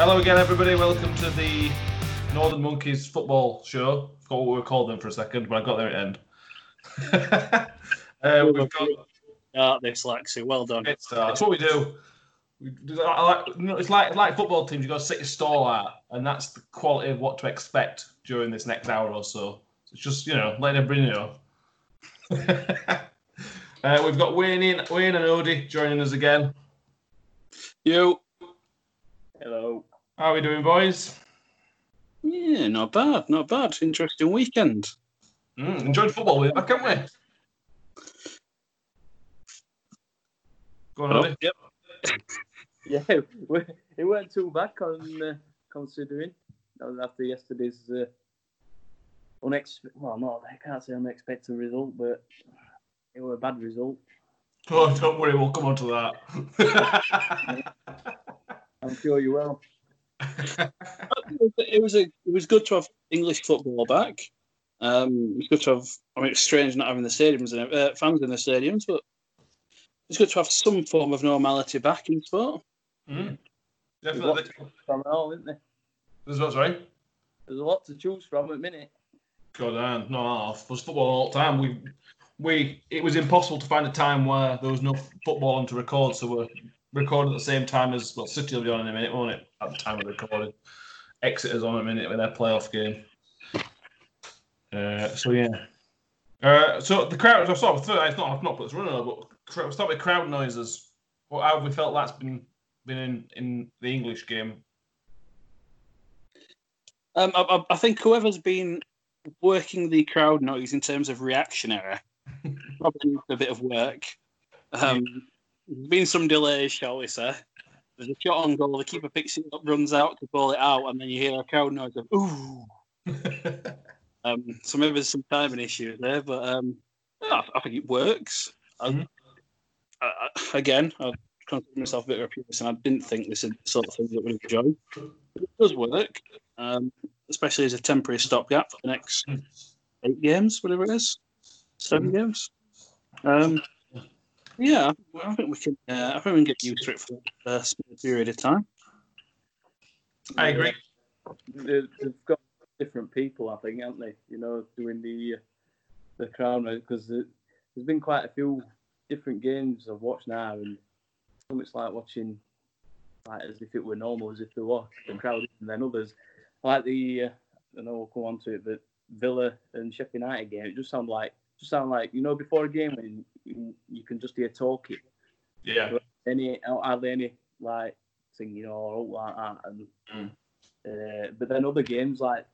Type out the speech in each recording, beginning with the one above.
Hello again, everybody. Welcome to the Northern Monkeys football show. I Forgot what we were called them for a second, but I got there at the end. uh, we've got Ah, dyslexia. Well done. it's, uh, it's what we do. We like, it's like like football teams. You got to set your stall out, and that's the quality of what to expect during this next hour or so. It's just you know letting everybody know. uh, we've got Wayne in, Wayne and Odie joining us again. You. Hello. How are we doing, boys? Yeah, not bad. Not bad. Interesting weekend. Mm, enjoyed football with back, haven't we? Go on, Odie. Yep. Yeah, we- it weren't too bad con, uh, considering after yesterday's uh, unexpected. Well, no, I can't say unexpected result, but it was a bad result. Oh, don't worry, we'll come on to that. I'm sure you will. It was a. It was good to have English football back. Um, it's good to have. I mean, it's strange not having the stadiums and uh, fans in the stadiums, but it's good to have some form of normality back in sport. Mm, There's a definitely. lot from it all, isn't there? There's what, sorry? There's a lot to choose from at the minute. God, uh, no, half. was football all the time. We, we, it was impossible to find a time where there was no football on to record, so we're recording at the same time as well. City will be on in a minute, won't it? At the time of recording, Exeter's on in a minute with their playoff game. Uh, so yeah. Uh, so the crowd. I saw. It's not. I've not put this running, but we'll start with crowd noises. What how have we felt that's been been in in the English game? Um, I, I- think whoever's been working the crowd noise in terms of reaction reactionary probably needs a bit of work. Um, there's been some delays, shall we say. There's a shot on goal, the keeper picks it up, runs out to ball it out, and then you hear a crowd noise of "ooh." Um, so maybe there's some timing issue there, but um, yeah, I, I think it works. Mhm. I, I, again, I consider myself a bit of a purist, and I didn't think this is the sort of thing that would enjoy. But it does work, um, especially as a temporary stopgap for the next eight games, whatever it is, 7 games. Um, yeah, I think we can. Uh, I think we can get used to it for a small period of time. I agree. They- They've got different people, I think, haven't they? You know, doing the uh, the crown because there's been quite a few different games I've watched now, and some it's like watching like as if it were normal, as if there was the crowd, and then others like the uh, I know we'll come on to it, but Villa and Sheffield United game, it just sound like just sound like you know before a game when you, you can just hear talking, Yeah. any hardly any like singing or like that, and Mm. uh, but then other games like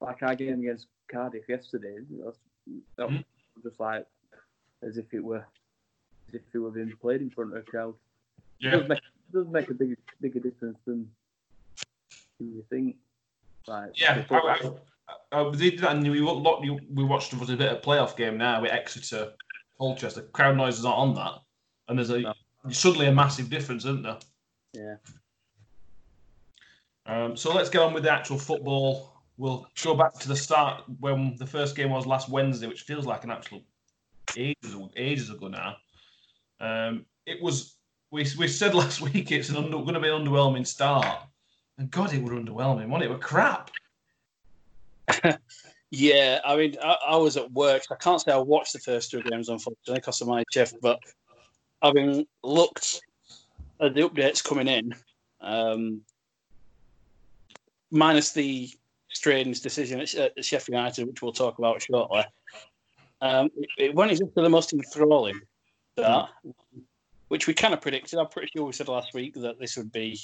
like our game against Cardiff yesterday, that was Mhm. just like as if it were as if it were being played in front of a crowd. It Yeah. does make it does make a big bigger difference than than you think. Like Yeah, I, I, I, we did that, and we we watched was a bit of a playoff game now with Exeter, Colchester. Crowd noise is not on that, and there's a No. suddenly a massive difference, isn't there? yeah. Um, so let's get on with the actual football. We'll go back to the start when the first game was last Wednesday, which feels like an absolute ages ages ago now. Um, it was we, we said last week it's an under, going to be an underwhelming start, and God, it was underwhelming. Wasn't it? It was crap. Yeah, I mean, I, I was at work. I can't say I watched the first two games, unfortunately, because of my shift. But having looked at the updates coming in, um, minus the strange decision at, Sheffield United, which we'll talk about shortly, um, it, it went into the most enthralling which we kind of predicted. I'm pretty sure we said last week that this would be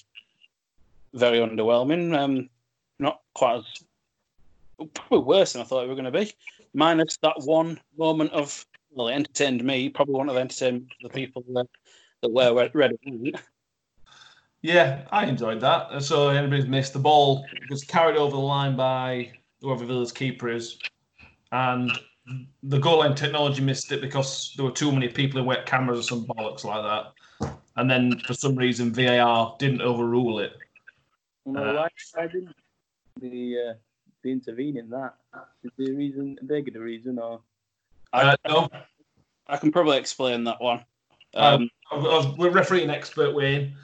very underwhelming. Um, not quite as probably worse than I thought it were going to be. Minus that one moment of well, it entertained me. Probably won't have entertained the people that, that wear red. red. Yeah, I enjoyed that. So anybody's missed the ball was carried over the line by whoever Villa's keeper is, and the goal line technology missed it because there were too many people in wet cameras or some bollocks like that. And then for some reason VAR didn't overrule it. No, Uh, why, why didn't they, uh, they intervene in that? Is there a reason? They get a reason, or Uh, no, I can probably explain that one. Um, Um, I was, we're refereeing expert Wayne.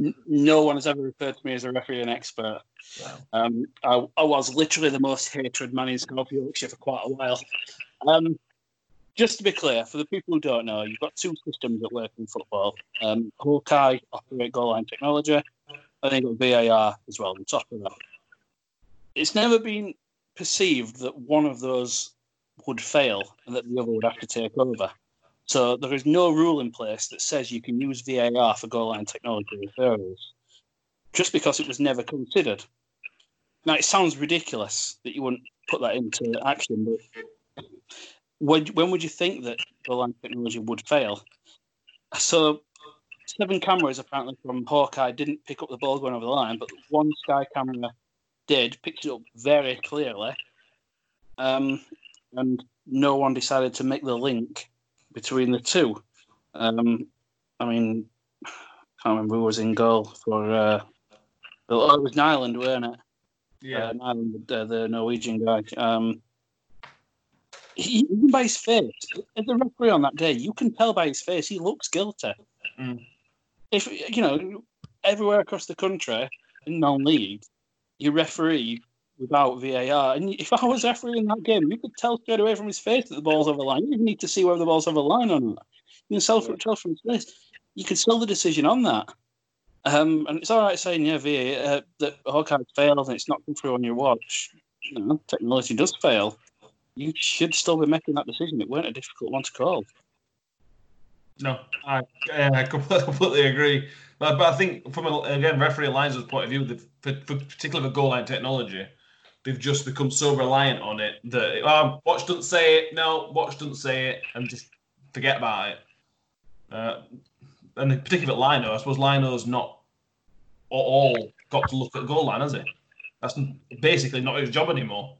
N- No one has ever referred to me as a referee and expert. Wow. Um, I, I was literally the most hatred man in South Yorkshire for quite a while. Um, just to be clear, for the people who don't know, you've got two systems that work in football. Um, Hawkeye operate goal line technology, I think you've VAR as well on top of that. It's never been perceived that one of those would fail and that the other would have to take over. So there is no rule in place that says you can use VAR for goal line technology referrals, just because it was never considered. Now it sounds ridiculous that you wouldn't put that into action, but when, when would you think that goal line technology would fail? So seven cameras apparently from Hawkeye didn't pick up the ball going over the line, but one Sky camera did, picked it up very clearly, um, and no one decided to make the link between the two. Um, I mean, I can't remember who was in goal for. Uh, oh, it was Nyland, weren't it? Yeah. Uh, Nyland, uh, the Norwegian guy. Um, he, even by his face, as a referee on that day, you can tell by his face he looks guilty. Mm. If you know, everywhere across the country in non-league, you referee without VAR, and if I was refereeing that game, you could tell straight away from his face that the ball's over the line. You even need to see whether the ball's over the line or not. You can from, tell from his face. You can sell the decision on that. Um, and it's all right saying, yeah, VA, uh, that Hawkeye failed and it's not come through on your watch. You know, technology does fail. You should still be making that decision. It weren't a difficult one to call. No, I, I completely, agree. But, but I think from a, again referee Lions' point of view, for, for particularly for goal line technology, they've just become so reliant on it that um, watch doesn't say it, no, watch doesn't say it, and just forget about it. Uh, and particularly particular Lino, I suppose Lino's not at all got to look at goal line, has he? That's basically not his job anymore.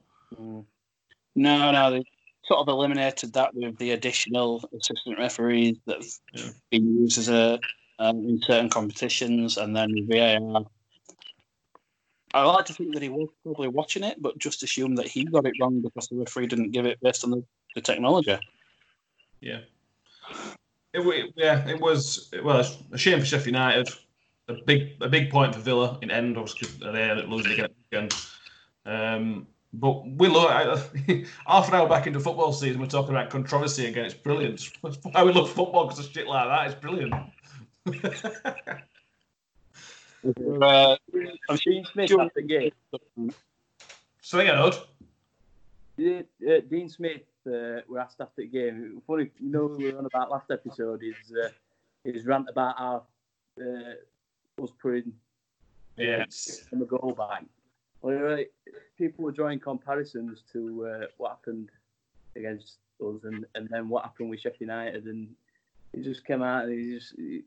No, no, they sort of eliminated that with the additional assistant referees that have Yeah. been used as a um, in certain competitions, and then with VAR. I like to think that he was probably watching it, but just assume that he got it wrong because the referee didn't give it based on the, the technology. Yeah. It, yeah, it was well it's a shame for Sheffield United. A big a big point for Villa in end, obviously 'cause they ended up losing again. again. Um, but we look half an hour back into football season, we're talking about controversy again. It's brilliant. That's why we love football because of shit like that. It's brilliant. Uh, I'm sure Dean Smith after the game. so again, Odd. Dean, uh, Dean Smith uh, were asked after the game. Funny, you know, we were on about last episode. His uh, his rant about how uh, us putting Yeah. from the goal back. Well, people were drawing comparisons to uh, what happened against us, and, and then what happened with Sheffield United, and he just came out and he just he-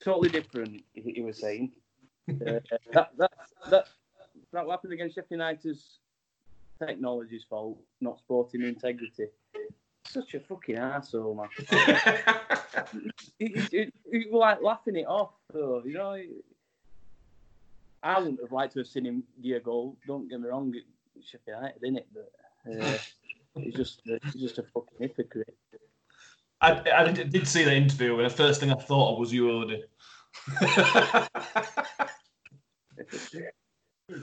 totally different. He, he was saying uh, that that that that what happened against Sheffield United's technology's fault, not sporting integrity. Such a fucking asshole, man. he, he, he was like laughing it off, though. You know, I wouldn't have liked to have seen him get a goal. Don't get me wrong, it Sheffield United, isn't it? But uh, he's just he's just a fucking hypocrite. I, I did, see the interview, and the first thing I thought of was you, Odie.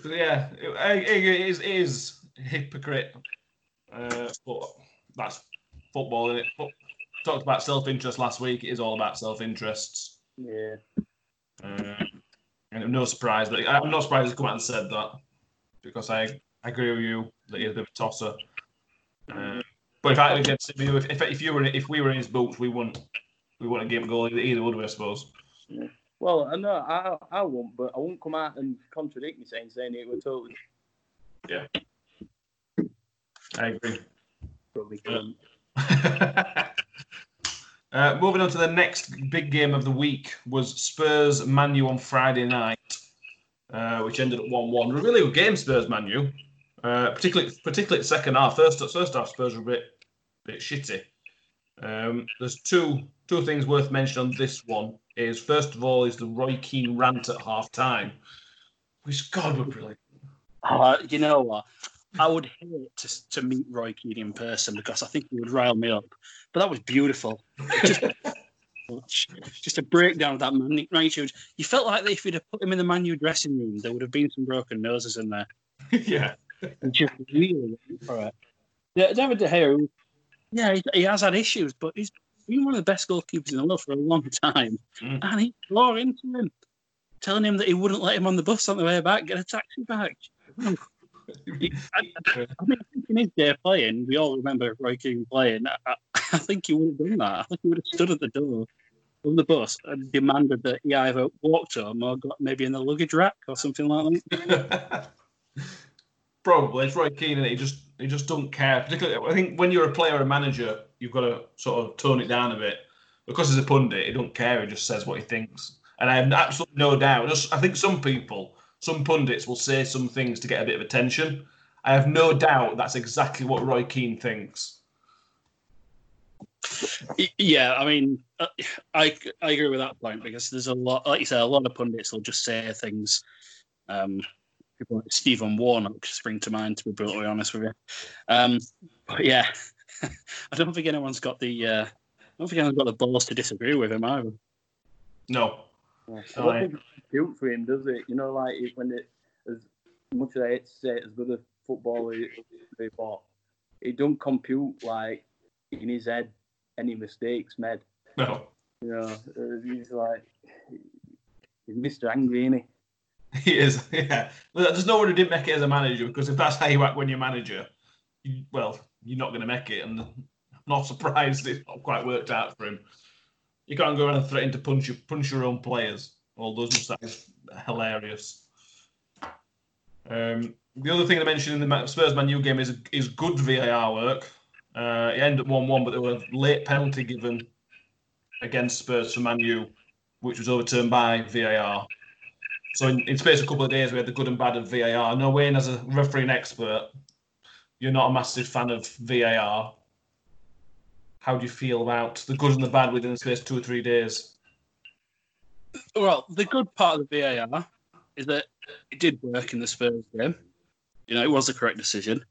Yeah, it, it, is, it is hypocrite, uh, but that's football, is it? But, talked about self-interest last week. It is all about self-interests, Yeah, uh, and no surprise that I'm not surprised he's come out and said that because I, I agree with you that he's a bit of a tosser. Uh, but if I against him, if, if if you were if we were in his boots, we wouldn't we wouldn't give him a goal either, either, would we? I suppose. well, I know I I won't, but I won't come out and contradict me saying saying it was totally Yeah, I agree. probably. uh, moving on to the next big game of the week was Spurs Manu on Friday night, uh, which ended at one-one. Really good game, Spurs Manu. Uh, particularly, particularly second half. First, first half, Spurs were a bit, bit shitty. Um, there's two two things worth mentioning on this one. Is first of all is the Roy Keane rant at half time, which God were brilliant. Uh, you know what? I would hate to, to meet Roy Keane in person because I think he would rile me up. But that was beautiful. Just. Just a breakdown of that man Ryan You felt like if you'd have put him in the Man U dressing room, there would have been some broken noses in there. yeah. Just really for it. Yeah, David De Gea, yeah, he, he, has had issues, but he's been one of the best goalkeepers in the world for a long time. Mm. And he tore into him, telling him that he wouldn't let him on the bus on the way back, get a taxi back. I, I, mean, in his day playing, we all remember Roy Keane playing. I, I, think he would have done that. I think he would have stood at the door of the bus and demanded that he either walked home or got maybe in the luggage rack or something like that. Probably, it's Roy Keane, and he just he just don't care. Particularly, I think when you're a player or a manager, you've got to sort of tone it down a bit. Because he's a pundit, he don't care. He just says what he thinks, and I have absolutely no doubt. Just, I think some people, some pundits, will say some things to get a bit of attention. I have no doubt that's exactly what Roy Keane thinks. Yeah, I mean, uh, I I agree with that point because there's a lot, like you say, a lot of pundits will just say things. Um, people like Stephen Warnock spring to mind, to be brutally honest with you. Um, but yeah, I don't think anyone's got the uh, I don't think anyone's got the balls to disagree with him either. No. Yeah. I don't think it's cute for him, does it? You know, like when it as much as I hate to say it, as good a footballer they bought, it don't compute like in his head any mistakes made. No. You know, he's like he's Mr. Angry, isn't he? He is, yeah. There's no one who didn't make it as a manager because if that's how you act when you're manager, you, well, you're not going to make it. And I'm not surprised it's not quite worked out for him. You can't go around and threaten to punch your, punch your own players. All those must hilarious. Um, the other thing I mentioned in the Spurs Man game is is good VAR work. Uh, it ended at 1 1, but there was a late penalty given against Spurs for Man U, which was overturned by VAR. So in, in space of a couple of days, we had the good and bad of VAR. No, Wayne, as a refereeing expert, you're not a massive fan of VAR. How do you feel about the good and the bad within the space two or three days? Well, the good part of the VAR is that it did work in the Spurs game. You know, it was the correct decision.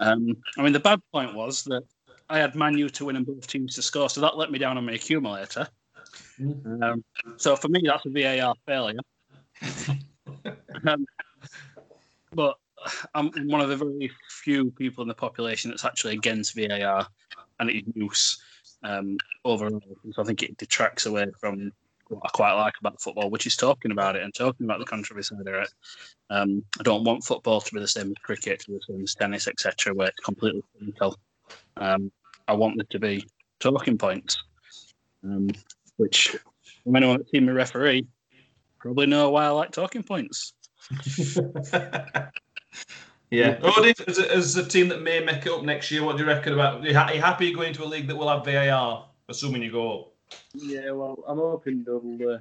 Um, I mean, the bad point was that I had Manu to win and both teams to score, so that let me down on my accumulator. Mm-hmm. Um, so for me, that's a VAR failure um, but I'm one of the very few people in the population that's actually against VAR and its use um, overall. So I think it detracts away from what I quite like about football, which is talking about it and talking about the controversy of it. Um, I don't want football to be the same as cricket, to the same as tennis, etc., where it's completely technical. Um, I want there to be talking points, um, which anyone that's seen me referee probably know why I like talking points. yeah. Odie, as a, as a team that may make it up next year, what do you reckon about? Are you happy going to a league that will have VAR, assuming you go up? Yeah, well, I'm hoping they'll uh,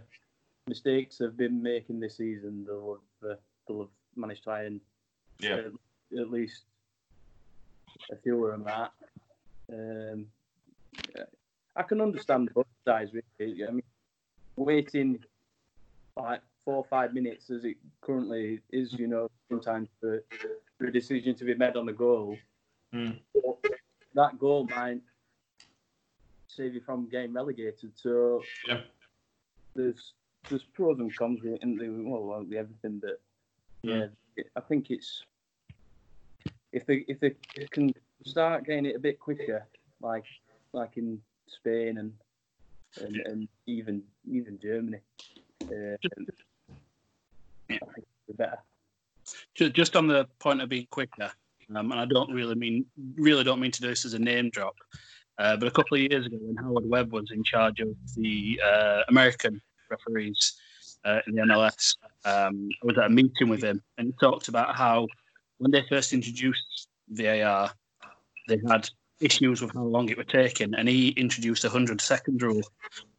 mistakes have been making this season. They'll have, uh, they'll have managed to iron yeah. Uh, at least a few of them that. Um, yeah. I can understand both sides really. I mean, waiting like four or five minutes as it currently is, you know, sometimes for, for a decision to be made on the goal. Mm. That goal might save you from getting relegated. So yeah. there's there's pros and cons with it, well, everything, but yeah, yeah, I think it's if they if they can start getting it a bit quicker, like like in Spain and and, yeah. and even even Germany, better. Just on the point of being quicker, um, and I don't really mean really don't mean to do this as a name drop, uh, but a couple of years ago when Howard Webb was in charge of the uh, American referees uh, in the MLS, um, I was at a meeting with him and he talked about how when they first introduced VAR, they had issues with how long it was taking, and he introduced a 100 second rule.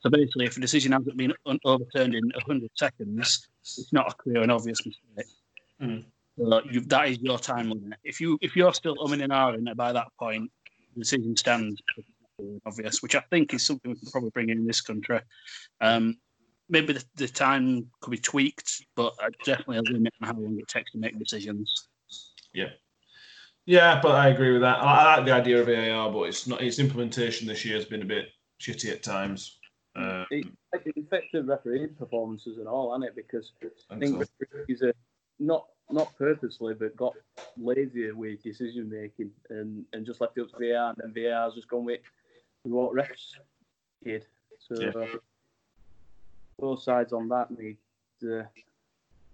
So basically, if a decision hasn't been overturned in 100 seconds, it's not a clear and obvious mistake. Mm. So that is your time limit. If you if you're still umming and ahhing by that point, the decision stands obvious, which I think is something we can probably bring in this country. Um, maybe the, the time could be tweaked, but definitely a limit on how long it takes to make decisions. Yeah. Yeah, but I agree with that. I, I like the idea of VAR, but it's not its implementation this year has been a bit shitty at times. Uh, It, it affected referee performances and all, hasn't it? Because I I think think so. referees are not not purposely, but got lazier with decision making and, and just left it up to VAR, and then VAR's just gone with, what refs did. So Yeah. Think both sides on that need uh,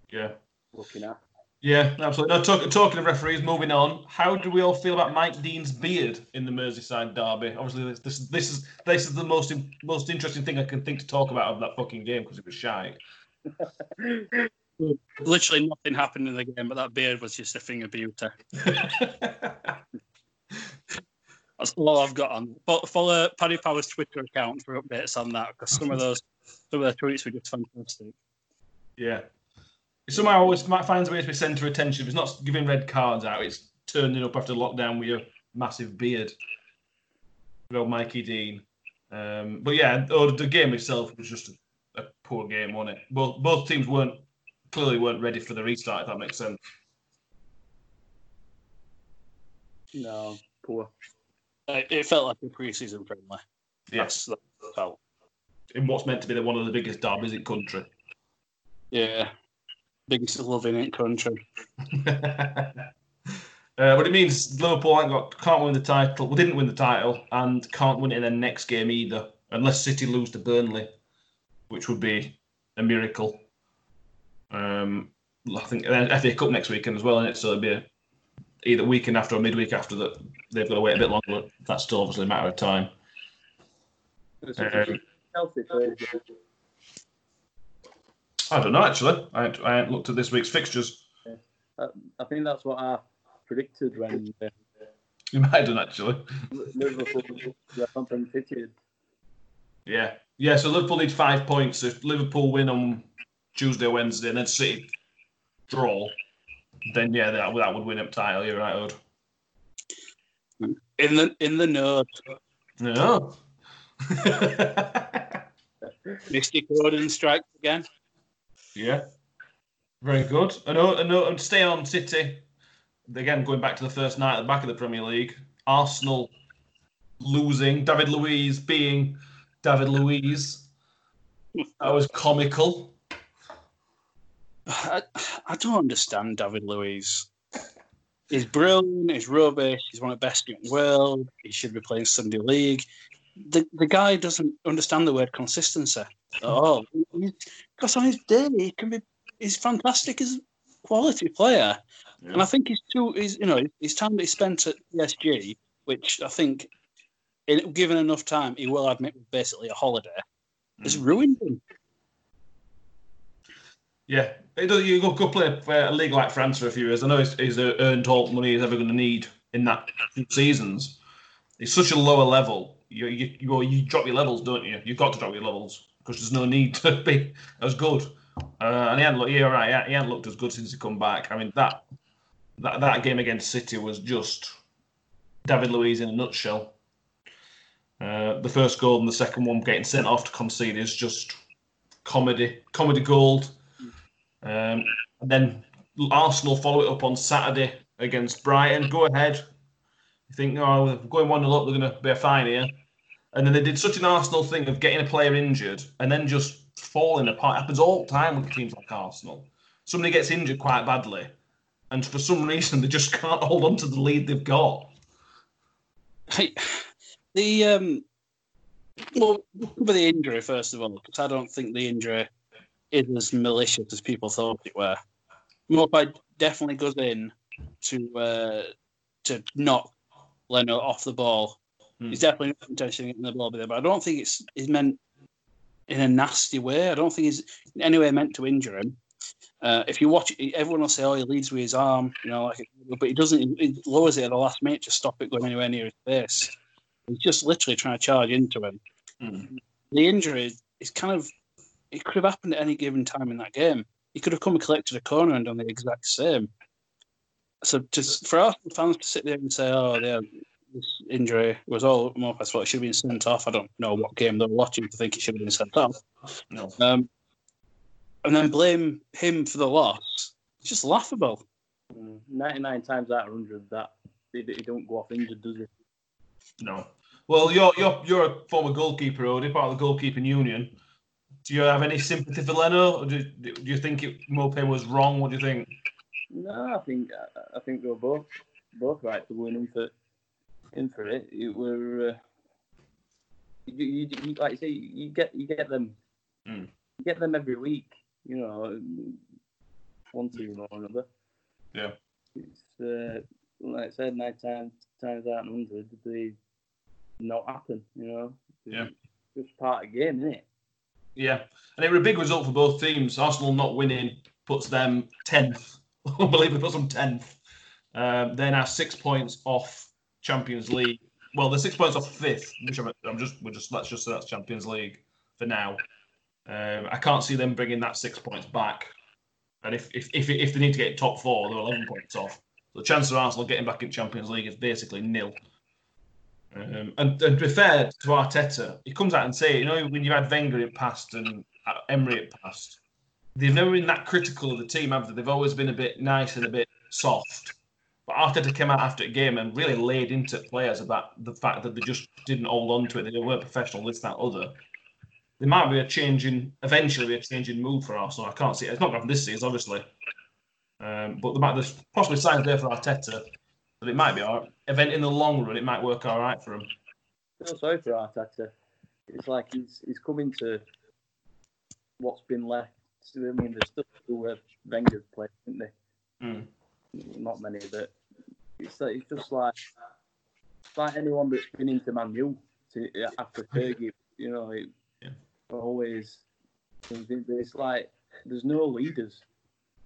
Yeah. looking at. Yeah, absolutely. No, talk, talking of referees, moving on. How do we all feel about Mike Dean's beard in the Merseyside derby? Obviously, this this, this is this is the most most interesting thing I can think to talk about of that fucking game because it was shy. Literally nothing happened in the game, but that beard was just a thing of beauty. That's all I've got on. But follow Paddy Power's Twitter account for updates on that because some of those some of the tweets were just fantastic. yeah. Somehow always Mike finds a way to be centre attention. It's not giving red cards out, it's turning up after lockdown with your massive beard. Good old Mikey Dean. Um, but yeah, oh, the game itself was just a, a poor game, wasn't it? Both both teams weren't clearly weren't ready for the restart. If that makes sense. No, poor. Uh, It felt like a pre-season friendly. Yes. That's that's felt. in what's meant to be the, one of the biggest derbies in country. Yeah. Biggest love in it country. uh, but it means Liverpool ain't got, can't win the title. We didn't win the title and can't win it in the next game either, unless City lose to Burnley, which would be a miracle. Um, I think FA Cup next weekend as well, and it so it'll be a, either weekend after or midweek after that. They've got to wait a bit longer. That's still obviously a matter of time. Um, I don't know actually. I I ain't looked at this week's fixtures. I, I think that's what I predicted when uh, You might have done actually. Liverpool were something fitted. Yeah, yeah. So Liverpool need five points. If Liverpool win on Tuesday Wednesday, and then City draw, then yeah, that, that would win up title. You're right, Odd. In the in the note, No. Misty Gordon strikes again. yeah, very good. And oh, and, oh, and stay on City. Again, going back to the first night at the back of the Premier League, Arsenal losing. David Luiz being David Luiz. That was comical. I, I don't understand David Luiz. He's brilliant. He's rubbish. He's one of the best in the world. He should be playing Sunday League. The the guy doesn't understand the word consistency at all. Because on his day, he can be. He's fantastic as a quality player, and I think he's too. He's you know his time that he spent at PSG, which I think, in, given enough time, he will admit was basically a holiday, has hmm. ruined him. Yeah, you go, go play a league like France for a few years. I know he's, he's earned all the money he's ever going to need in that two seasons. It's such a lower level. You, you you you drop your levels, don't you? You've got to drop your levels because there's no need to be as good. Uh, and he hadn't looked. Yeah, right. He hadn't looked as good since he come back. I mean that that that game against City was just David Luiz in a nutshell. Uh, the first goal and the second one getting sent off to concede is just comedy, comedy gold. Um, and then Arsenal follow it up on Saturday against Brighton. Go ahead. You think, oh, going 1 0 up, they're going to be fine here. And then they did such an Arsenal thing of getting a player injured and then just falling apart. It happens all the time with teams like Arsenal. Somebody gets injured quite badly, and for some reason they just can't hold on to the lead they've got. Hey, the um, well, cover the injury first of all, because I don't think the injury is as malicious as people thought it were. Maupay definitely goes in to uh, to knock Leno off the ball. Hmm. He's definitely not intentionally getting the ball there, but I don't think it's it's meant in a nasty way. I don't think he's in any way meant to injure him. Uh, if you watch it, everyone will say, "Oh, he leads with his arm," you know, like, but he doesn't. He lowers it at the last minute to stop it going anywhere near his face. He's just literally trying to charge into him. Hmm. The injury is kind of it could have happened at any given time in that game. He could have come and collected a corner and done the exact same. So just for us fans to sit there and say, "Oh, yeah, this injury was all Maupay's fault. It should have been sent off." I don't know what game they were watching to think it should have been sent off. No. Um, and then blame him for the loss. It's just laughable. Mm, 99 times out of 100 that they, he don't go off injured, does he? No. Well, you're you're you're a former goalkeeper, Odie, part of the goalkeeping union. Do you have any sympathy for Leno, or do, do you think it, was wrong? What do you think? No, I think I think they were both both right for going in for in for it. It were uh, you, you, you, like you say you get you get them Mm. you get them every week. You know, one team or another. Yeah. It's uh, like I said, nine times times out of hundred they not happen. You know. Yeah. It's just part of the game, isn't it? Yeah, and it was a big result for both teams. Arsenal not winning puts them tenth. Unbelievably, puts them tenth. Um, they're now six points off Champions League. Well, they're six points off fifth. Which I'm, I'm just, we're just let's just say that's Champions League for now. Um, I can't see them bringing that six points back. And if if if, if they need to get top four, they're eleven points off. So The chance of Arsenal getting back in Champions League is basically nil. Um, and, and to be fair to Arteta, he comes out and say, you know, when you had Wenger in past and uh, Emery in past, they've never been that critical of the team, have they? They've always been a bit nice and a bit soft. But Arteta came out after a game and really laid into players about the fact that they just didn't hold on to it. They weren't professional, this, that, other. There might be a change in, eventually be a change in mood for Arsenal. I can't see it. It's not going to happen this season, obviously. Um, but there's possibly signs there for Arteta that it might be all right. Event in the long run, it might work all right for him. Feel sorry for Arteta. It's like he's he's coming to what's been left. I mean, there's still two where Wenger's played, isn't they? Mm. Not many, but it's like, it's just like like anyone that's been into Man U to, after Fergie. You know, it, Yeah. always. It's like there's no leaders,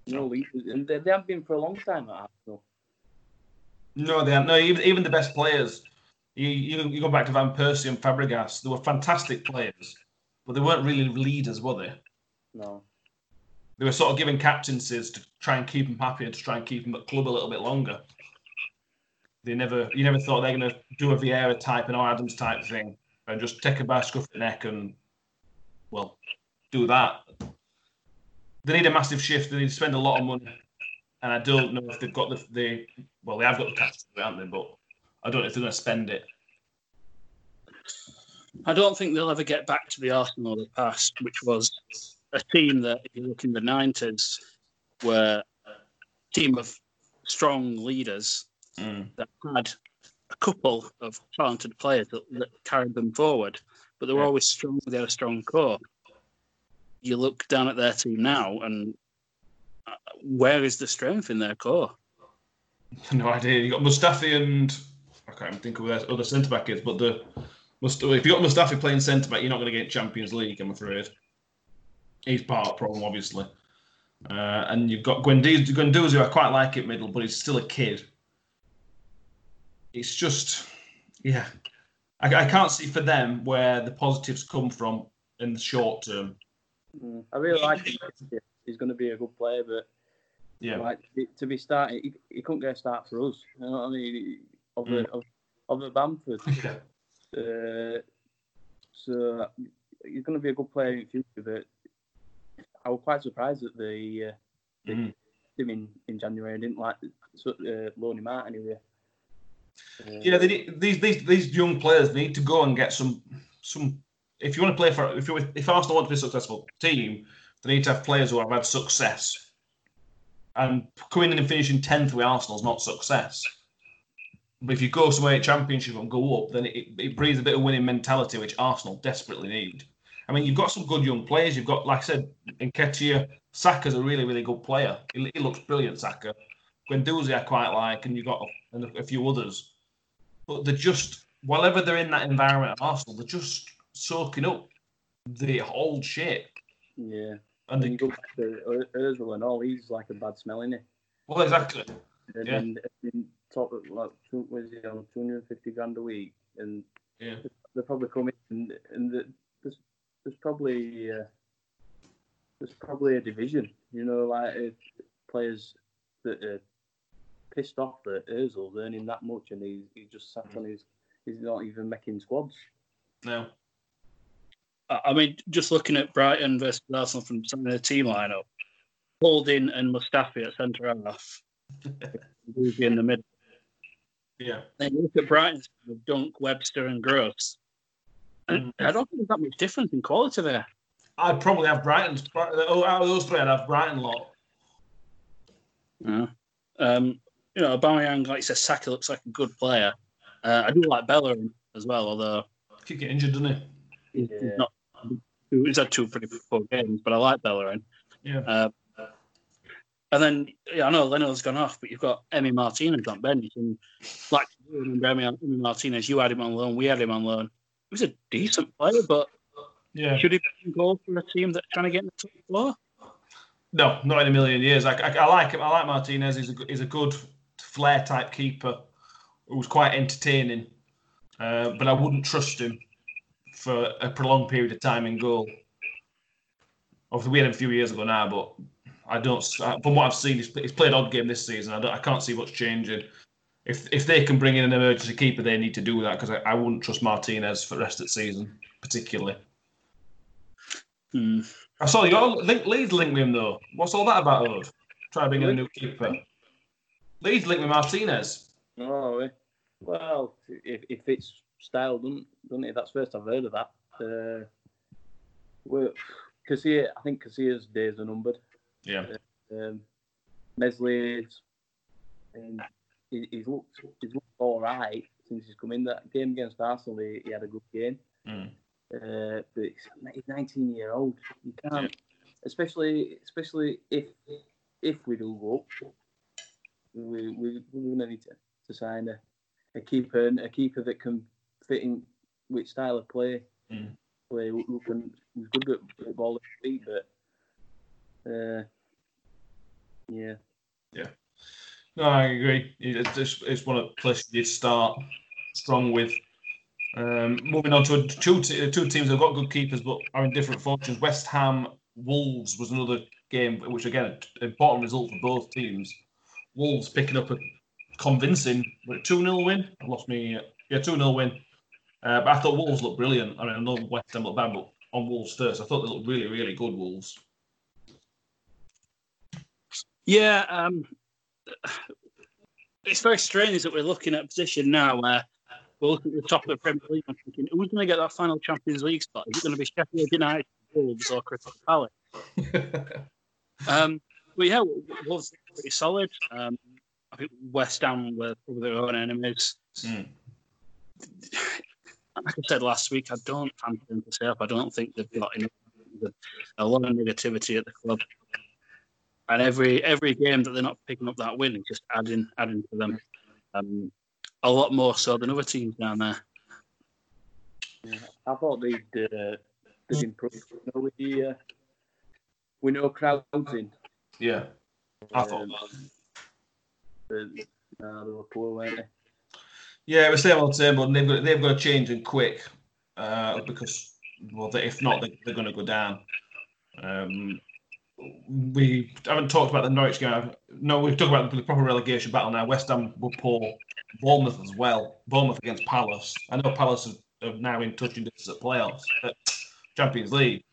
no leaders, and they, they haven't been for a long time at Arsenal. No, they aren't. No, even, even the best players. You, you you go back to Van Persie and Fabregas. They were fantastic players, but they weren't really leaders, were they? No. They were sort of giving captaincies to try and keep them happy and to try and keep them at club a little bit longer. They never, you never thought they're going to do a Vieira type and Adams type thing and just take a by scruff the neck and, well, do that. They need a massive shift. They need to spend a lot of money, and I don't know if they've got the, the well, they have got the cash, to do it, haven't they? But I don't know if they're going to spend it. I don't think they'll ever get back to the Arsenal of the past, which was a team that, if you look in the 90s, were a team of strong leaders Mm. that had a couple of talented players that, that carried them forward, but they were Yeah. always strong. They had a strong core. You look down at their team now, and uh, where is the strength in their core? No idea. You got Mustafi and I can't even think of who other centre back is, but the Must, if you got Mustafi playing centre back, you're not going to get Champions League. I'm afraid. He's part of the problem, obviously. Uh, and you've got Guendouzi, Guendouzi, I quite like it middle, but he's still a kid. It's just, yeah, I, I can't see for them where the positives come from in the short term. Mm. I really like him. He's going to be a good player, but Yeah, like to be started, he, he couldn't get a start for us. You know what I mean? Of the of, of the Bamford. Uh, so he's going to be a good player in the future. But I was quite surprised that they uh, they Mm. him in, in January. I didn't like uh, loan him out anyway. Uh, Yeah, they need, these these these young players need to go and get some some. If you want to play for if you if Arsenal want to be a successful team, they need to have players who have had success. And coming in and finishing tenth with Arsenal is not success. But if you go somewhere at Championship and go up, then it, it breeds a bit of winning mentality, which Arsenal desperately need. I mean, you've got some good young players. You've got, like I said, Nketiah. Saka's a really, really good player. He, he looks brilliant, Saka. Guendouzi I quite like, and you've got a, a few others but they're just whenever they're in that environment at Arsenal, they're just soaking up the old shit. yeah. And then go back to Ozil and all, he's like a bad smell, isn't well, exactly. And Yeah. then in top of like two, was he on 250 grand a week, and Yeah. they probably come in and, and the, there's there's probably uh, there's probably a division, you know, like uh, players that are pissed off that Özil's earning that much and he's he just sat Mm. on his he's not even making squads. No. I mean, just looking at Brighton versus Arsenal from some of the team lineup, Holding and Mustafi at centre half, Guendouzi in the middle. Yeah. Then you look at Brighton's with Dunk, Webster, and Gross. And I don't think there's that much difference in quality there. I'd probably have Brighton's. Oh, out of those three, I'd have Brighton a lot. Yeah. Um, you know, Aubameyang, like you said, Saka looks like a good player. Uh, I do like Bellerin as well, although Keep getting injured, doesn't he? He's Yeah. not. He's had two pretty poor games, but I like Bellerin. Yeah. Uh, and then yeah, I know Leno's gone off, but you've got Emi Martinez on bench, and like you remember Emi, Emi Martinez, you had him on loan, we had him on loan. He was a decent player, but Yeah. should he be goal for a team that's trying to get in the top four? No, not in a million years. I, I, I like him. I like Martinez. He's a, good- he's a good flair type keeper who's quite entertaining. Uh, but I wouldn't trust him for a prolonged period of time in goal. Obviously, we had him a few years ago now, but I don't. From what I've seen, he's, he's played odd game this season. I, don't, I can't see much changing. If if they can bring in an emergency keeper, they need to do that because I, I wouldn't trust Martinez for the rest of the season, particularly. Hmm. I saw your link, Leeds link with him though. What's all that about, Ode? Try to bring in a new keeper. Leeds link with Martinez. Oh, eh. well, if, if it's style, doesn't, doesn't it? That's first I've heard of that. Uh, well, Casilla, I think Casilla's days are numbered. Yeah. Um, Meslier's, and he, he's looked he's looked all right since he's come in. That game against Arsenal, he, he had a good game. Mm. Uh, but he's, he's 19 year old. You can't, especially especially if if we do go up, we we we're gonna need to, to sign a, a keeper and a keeper that can fit in with style of play. Mm. Play who can who's good at, ball at feet, but uh, yeah. Yeah. No, I agree. It's, it's, it's one of the places you'd start strong with. Um, moving on to a, two two teams that have got good keepers but are in different fortunes. West Ham Wolves was another game, which again important result for both teams. Wolves picking up a convincing two 0 win. I lost me. Yeah, two 0 win. Uh, but I thought Wolves looked brilliant. I mean, I know West Ham looked bad, but on Wolves first, I thought they looked really, really good. Wolves. Yeah, um, it's very strange that we're looking at a position now where we're looking at the top of the Premier League and thinking, who's going to get that final Champions League spot? Is it going to be Sheffield United, Wolves, or Crystal Palace? Um, but yeah, Wolves are pretty solid. Um, I think West Ham were probably their own enemies. Mm. Like I said last week, I don't fancy them to stay up. I don't think they've got enough. A lot of negativity at the club, and every every game that they're not picking up that win is just adding adding to them. Um, a lot more so than other teams down there. I thought they'd uh, they'd improve. You know, with the uh, with no crowds in. Yeah, I thought Um, that. but, no, they were poor, weren't they? Yeah, we're same the same, but they've got they've got to change and quick uh, because well, if not, they, they're going to go down. Um, we haven't talked about the Norwich game. No, we've talked about the proper relegation battle now. West Ham were poor. Bournemouth as well. Bournemouth against Palace. I know Palace are, are now in touching distance at playoffs, at Champions League,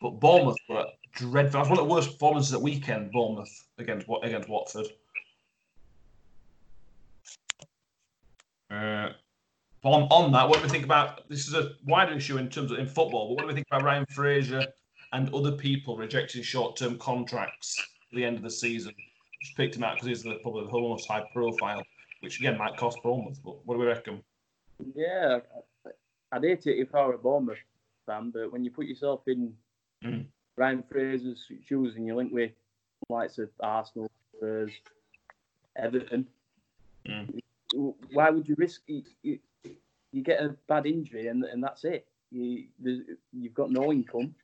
but Bournemouth were dreadful. That's one of the worst performances at weekend. Bournemouth against against Watford. Uh, on, on that, what do we think about this? Is a wider issue in terms of in football, but what do we think about Ryan Fraser and other people rejecting short-term contracts at the end of the season? Just picked him out because he's the, probably the most high profile, which again might cost Bournemouth. But what do we reckon? Yeah, I'd hate it if I were a Bournemouth fan, but when you put yourself in Mm. Ryan Fraser's shoes and you link with likes of Arsenal, Spurs, Everton, Mm. Why would you risk? You, you, you get a bad injury and and that's it. You, you've got no income,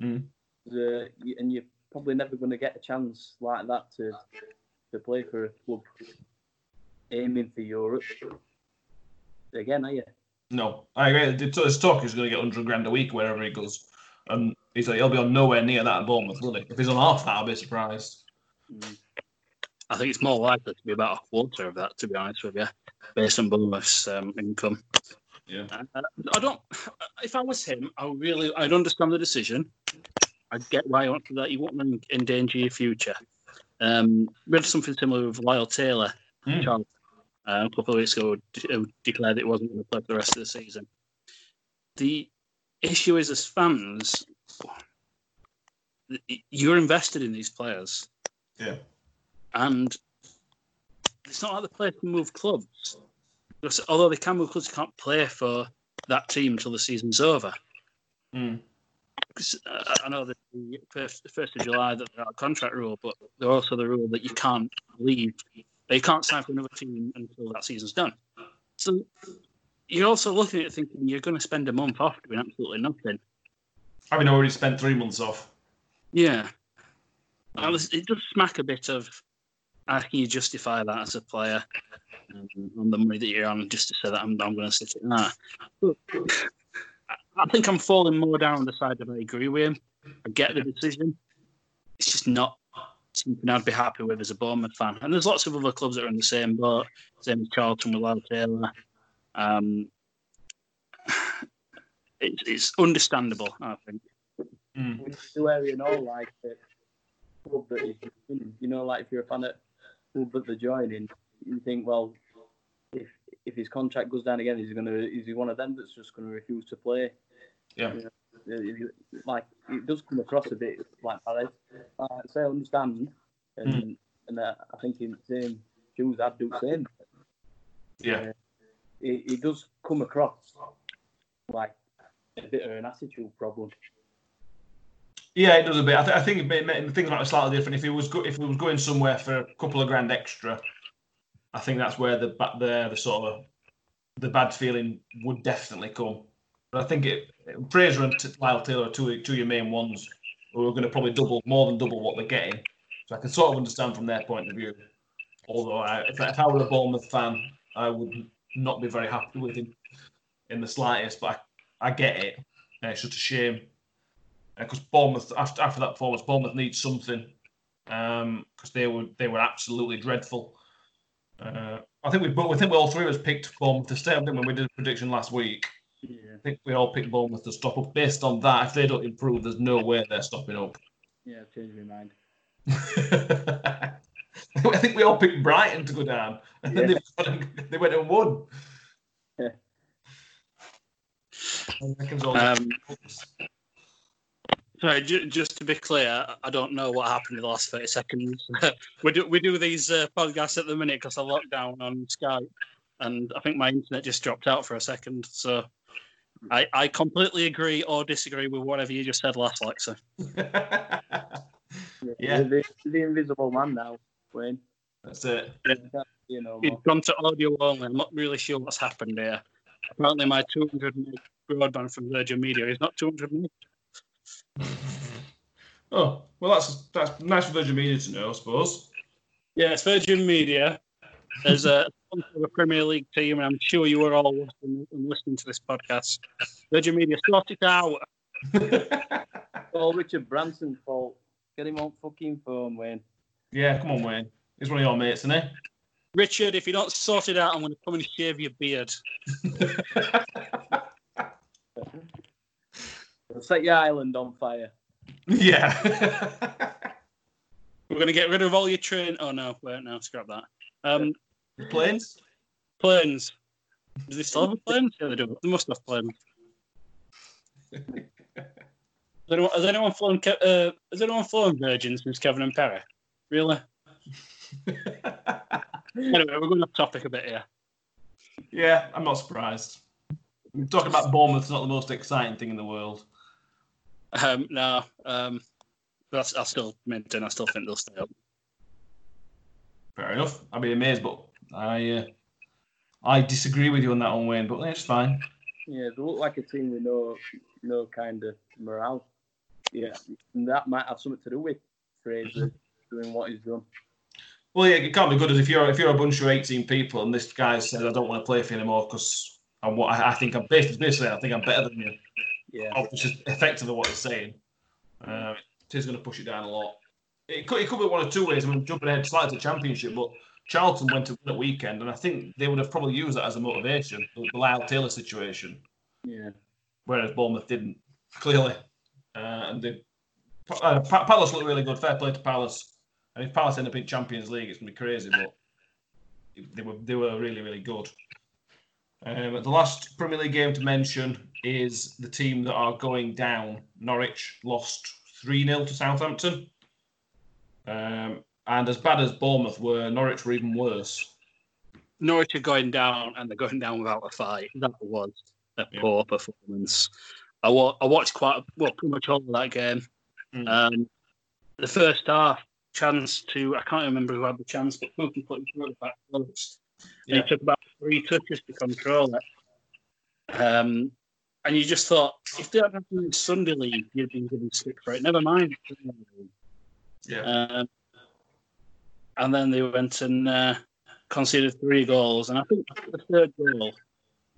Mm. You- and you're probably never going to get a chance like that to to play for a club aiming for Europe. Again, are you? No, I agree. There's talk is going to get 100 grand a week wherever he goes, and he's like he'll be on nowhere near that at Bournemouth, will he? If he's on half that, I'll be surprised. I think it's more likely to be about a quarter of that, to be honest with you, based on Bournemouth's um, income. Yeah. Uh, I don't. If I was him, I really, I'd understand the decision. I'd get why you want to that. You want to endanger your future. Um, we had something similar with Lyle Taylor. Mm. Charles. uh, a couple of weeks ago who declared it wasn't going to play for the rest of the season. The issue is, as fans, you're invested in these players. Yeah. And it's not like the players can move clubs. Because although they can move clubs, they can't play for that team until the season's over. Mm. Because, I know the first, first of July that they're a contract rule, but there's also the rule that you can't leave, you can't sign for another team until that season's done. So you're also looking at thinking you're going to spend a month off doing absolutely nothing. Having already spent three months off. Yeah. It does smack a bit of how can you justify that as a player um, on the money that you're on just to say that I'm, I'm going to sit in that. But I think I'm falling more down on the side that I agree with him. I get the decision. It's just not something I'd be happy with as a Bournemouth fan. And there's lots of other clubs that are in the same boat. Same as Charlton with Lyle Taylor. Um, it, it's understandable, I think. Mm. We do area know like the club that is you know, like if you're a fan at that they're joining, you think, well, if if his contract goes down again, is he gonna is he one of them that's just gonna refuse to play? Yeah. You know, like it does come across a bit like Paris. Uh, so I understand, and Mm. and uh, I think in the same shoes I'd do the same. Yeah. It, it does come across like a bit of an attitude problem. Yeah, it does a bit. I, th- I think it may, things might be slightly different. If he was go- if he was going somewhere for a couple of grand extra, I think that's where the ba- the the sort of the bad feeling would definitely come. But I think it, Fraser and Lyle Taylor are two two of your main ones who are going to probably double more than double what they're getting. So I can sort of understand from their point of view. Although I, if, if I were a Bournemouth fan, I would not be very happy with him in the slightest. But I, I get it. And it's just a shame because Bournemouth after after that performance, Bournemouth needs something because they were they were absolutely dreadful. Uh, I think we both I think we all three of us picked Bournemouth to stay. I think when we did a prediction last week, Yeah, I think we all picked Bournemouth to stop up. Based on that, if they don't improve, there's no way they're stopping up. yeah, I've changed my mind. I think we all picked Brighton to go down, and then Yeah. they, they went and won. Yeah. I reckon it's all- Um, Sorry, ju- just to be clear, I don't know what happened in the last 30 seconds. we, do, we do these uh, podcasts at the minute because of lockdown on Skype, and I think my internet just dropped out for a second. So I, I completely agree or disagree with whatever you just said last, Alexa. Yeah. The, the, the invisible man now, Wayne. That's it. You know, It's gone to audio only. I'm not really sure what's happened here. Apparently, my 200 meg broadband from Virgin Media is not 200 meg. Oh well, that's that's nice for Virgin Media to know, I suppose. Yes, Virgin Media is a a Premier League team, and I'm sure you are all watching and listening to this podcast. Virgin Media, sort it out. all Richard Branson's fault. Get him on fucking phone, Wayne. yeah, come on, Wayne. He's one of your mates, isn't he? Richard, if you don't sort it out, I'm going to come and shave your beard. he? Set your island on fire. yeah. We're going to get rid of all your train. Oh no, wait, no, scrap that. Um, Planes? planes. Do they still have planes? Yeah, they do. They must have planes. Has anyone, has anyone flown? Uh, has anyone flown Virgin since Kevin and Perry? Really? Anyway, we're going off topic a bit here. yeah, I'm not surprised. Talking about Bournemouth's not the most exciting thing in the world. Um, no, um, but I, I still maintain. I still think they'll stay up. Fair enough. I'd be amazed, but I uh, I disagree with you on that one, Wayne. But it's fine. Yeah, they look like a team with no no kind of morale. Yeah, and that might have something to do with Fraser doing what he's done. Well, yeah, it can't be good if you're if you're a bunch of 18 people and this guy says I don't want to play for you anymore because I'm what I, I think I'm basically basically I think I'm better than you. Yeah, Which is effectively what he's saying. Uh, it is going to push it down a lot. It could, it could be one of two ways. I mean, jumping ahead slightly to championship, but Charlton went to win at weekend, and I think they would have probably used that as a motivation. The, the Lyle Taylor situation, yeah. whereas Bournemouth didn't clearly. Uh, and they, uh, Palace looked really good. Fair play to Palace. And if Palace end up in Champions League, it's going to be crazy. But they were they were really really good. Um, the last Premier League game to mention is the team that are going down. Norwich lost 3 0 to Southampton. Um, and as bad as Bournemouth were, Norwich were even worse. Norwich are going down, and they're going down without a fight. That was a Yeah. poor performance. I, wa- I watched quite well, pretty much all of that game. Mm. Um, the first half chance to I can't remember who had the chance, but Pukki put foot back first. And It took about three touches to control it. Um, and you just thought, if they had happened in Sunday League, you'd been given stick for it. Never mind. Yeah. Um, and then they went and uh, conceded three goals. And I think the third goal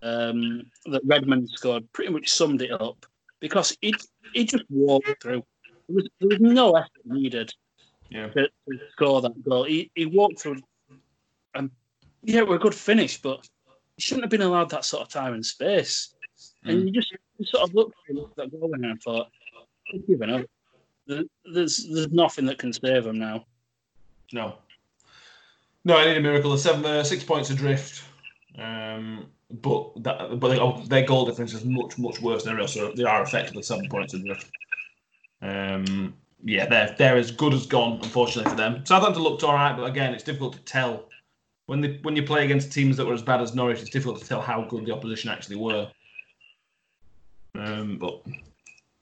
um, that Redmond scored pretty much summed it up because he, he just walked through. There was, there was no effort needed Yeah. to, to score that goal. He, he walked through, and yeah, it was a good finish, but he shouldn't have been allowed that sort of time and space. And you just sort of looked at that goal and I thought, "He's given up. There's there's nothing that can save him now. No. No, I need a miracle. The seven, uh, six points adrift. Um, but that, but they, oh, their goal difference is much, much worse than everyone else. So they are effectively seven points adrift. Um, yeah, they're they're as good as gone, unfortunately for them. Southampton looked all right, but again, it's difficult to tell when they when you play against teams that were as bad as Norwich. It's difficult to tell how good the opposition actually were. Um, but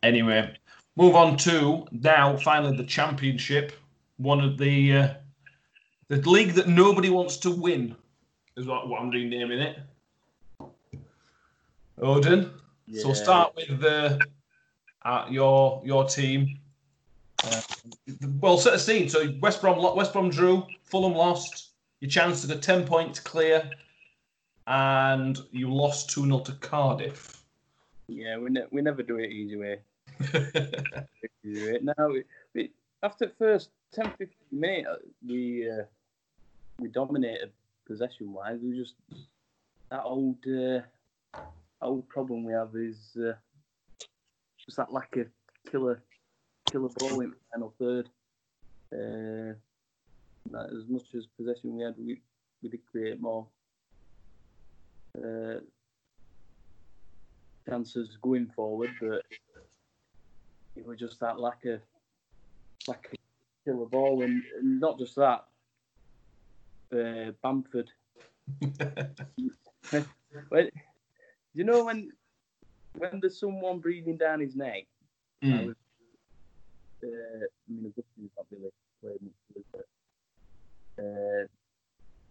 anyway, move on to now finally the championship. One of the uh, the league that nobody wants to win is what, what I'm renaming it. Odin. So we'll start with the uh, your your team. Uh, well, set the scene. So West Brom West Brom drew, Fulham lost. Your chance to are ten points clear, and you lost two 0 to Cardiff. Yeah, we, ne- we never do it easy way. Now, we, we, after the first 10 15 minutes, uh, we, uh, we dominated possession wise. We just, that old, uh, old problem we have is uh, just that lack of killer, killer ball in the final third. Uh, that as much as possession we had, we, we did create more. Uh, chances going forward, but it was just that lack of lack of killer ball, and, and not just that. Uh, Bamford. when, you know when when there's someone breathing down his neck? I Mm. was, uh, I mean, Augustin's not really played much, but uh,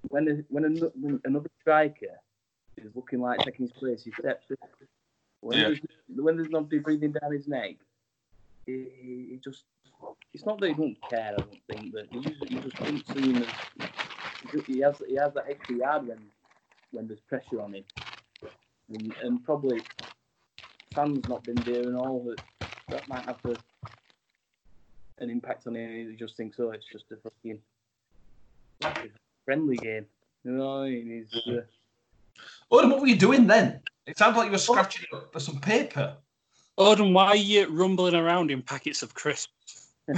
when a- when, ano- when another striker is looking like taking his place, he steps. When, Yeah. there's, when there's nobody breathing down his neck, he, he he just. It's not that he don't care, I don't think, but he just, he just doesn't seem as. he has, he has that extra yard when, when there's pressure on him. And, and probably fans not been there and all that that might have a, an impact on him. He just thinks, oh, it's just a fucking friendly game. You know, what he's uh, what were you doing then? It sounds like you were scratching up for some paper. Odin, why are you rumbling around in packets of crisps? uh,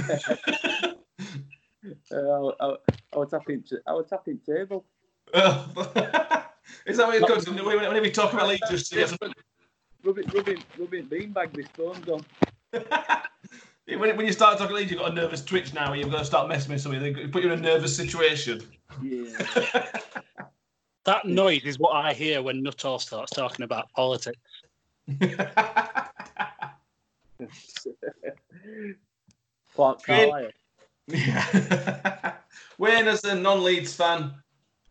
I, I was tapping, t- I was tapping table. Uh, is that what it's got to do? Whenever we talk about league, just to get some Rubbing, rubbing, rubbing beanbag. This phone's on. when, when you start talking league, you've got a nervous twitch now. You've got to start messing with something. They put you in a nervous situation. Yeah. That noise is what I hear when Nuttall starts talking about politics. Clarke Carlisle. Yeah. Wayne, as a non-Leeds fan,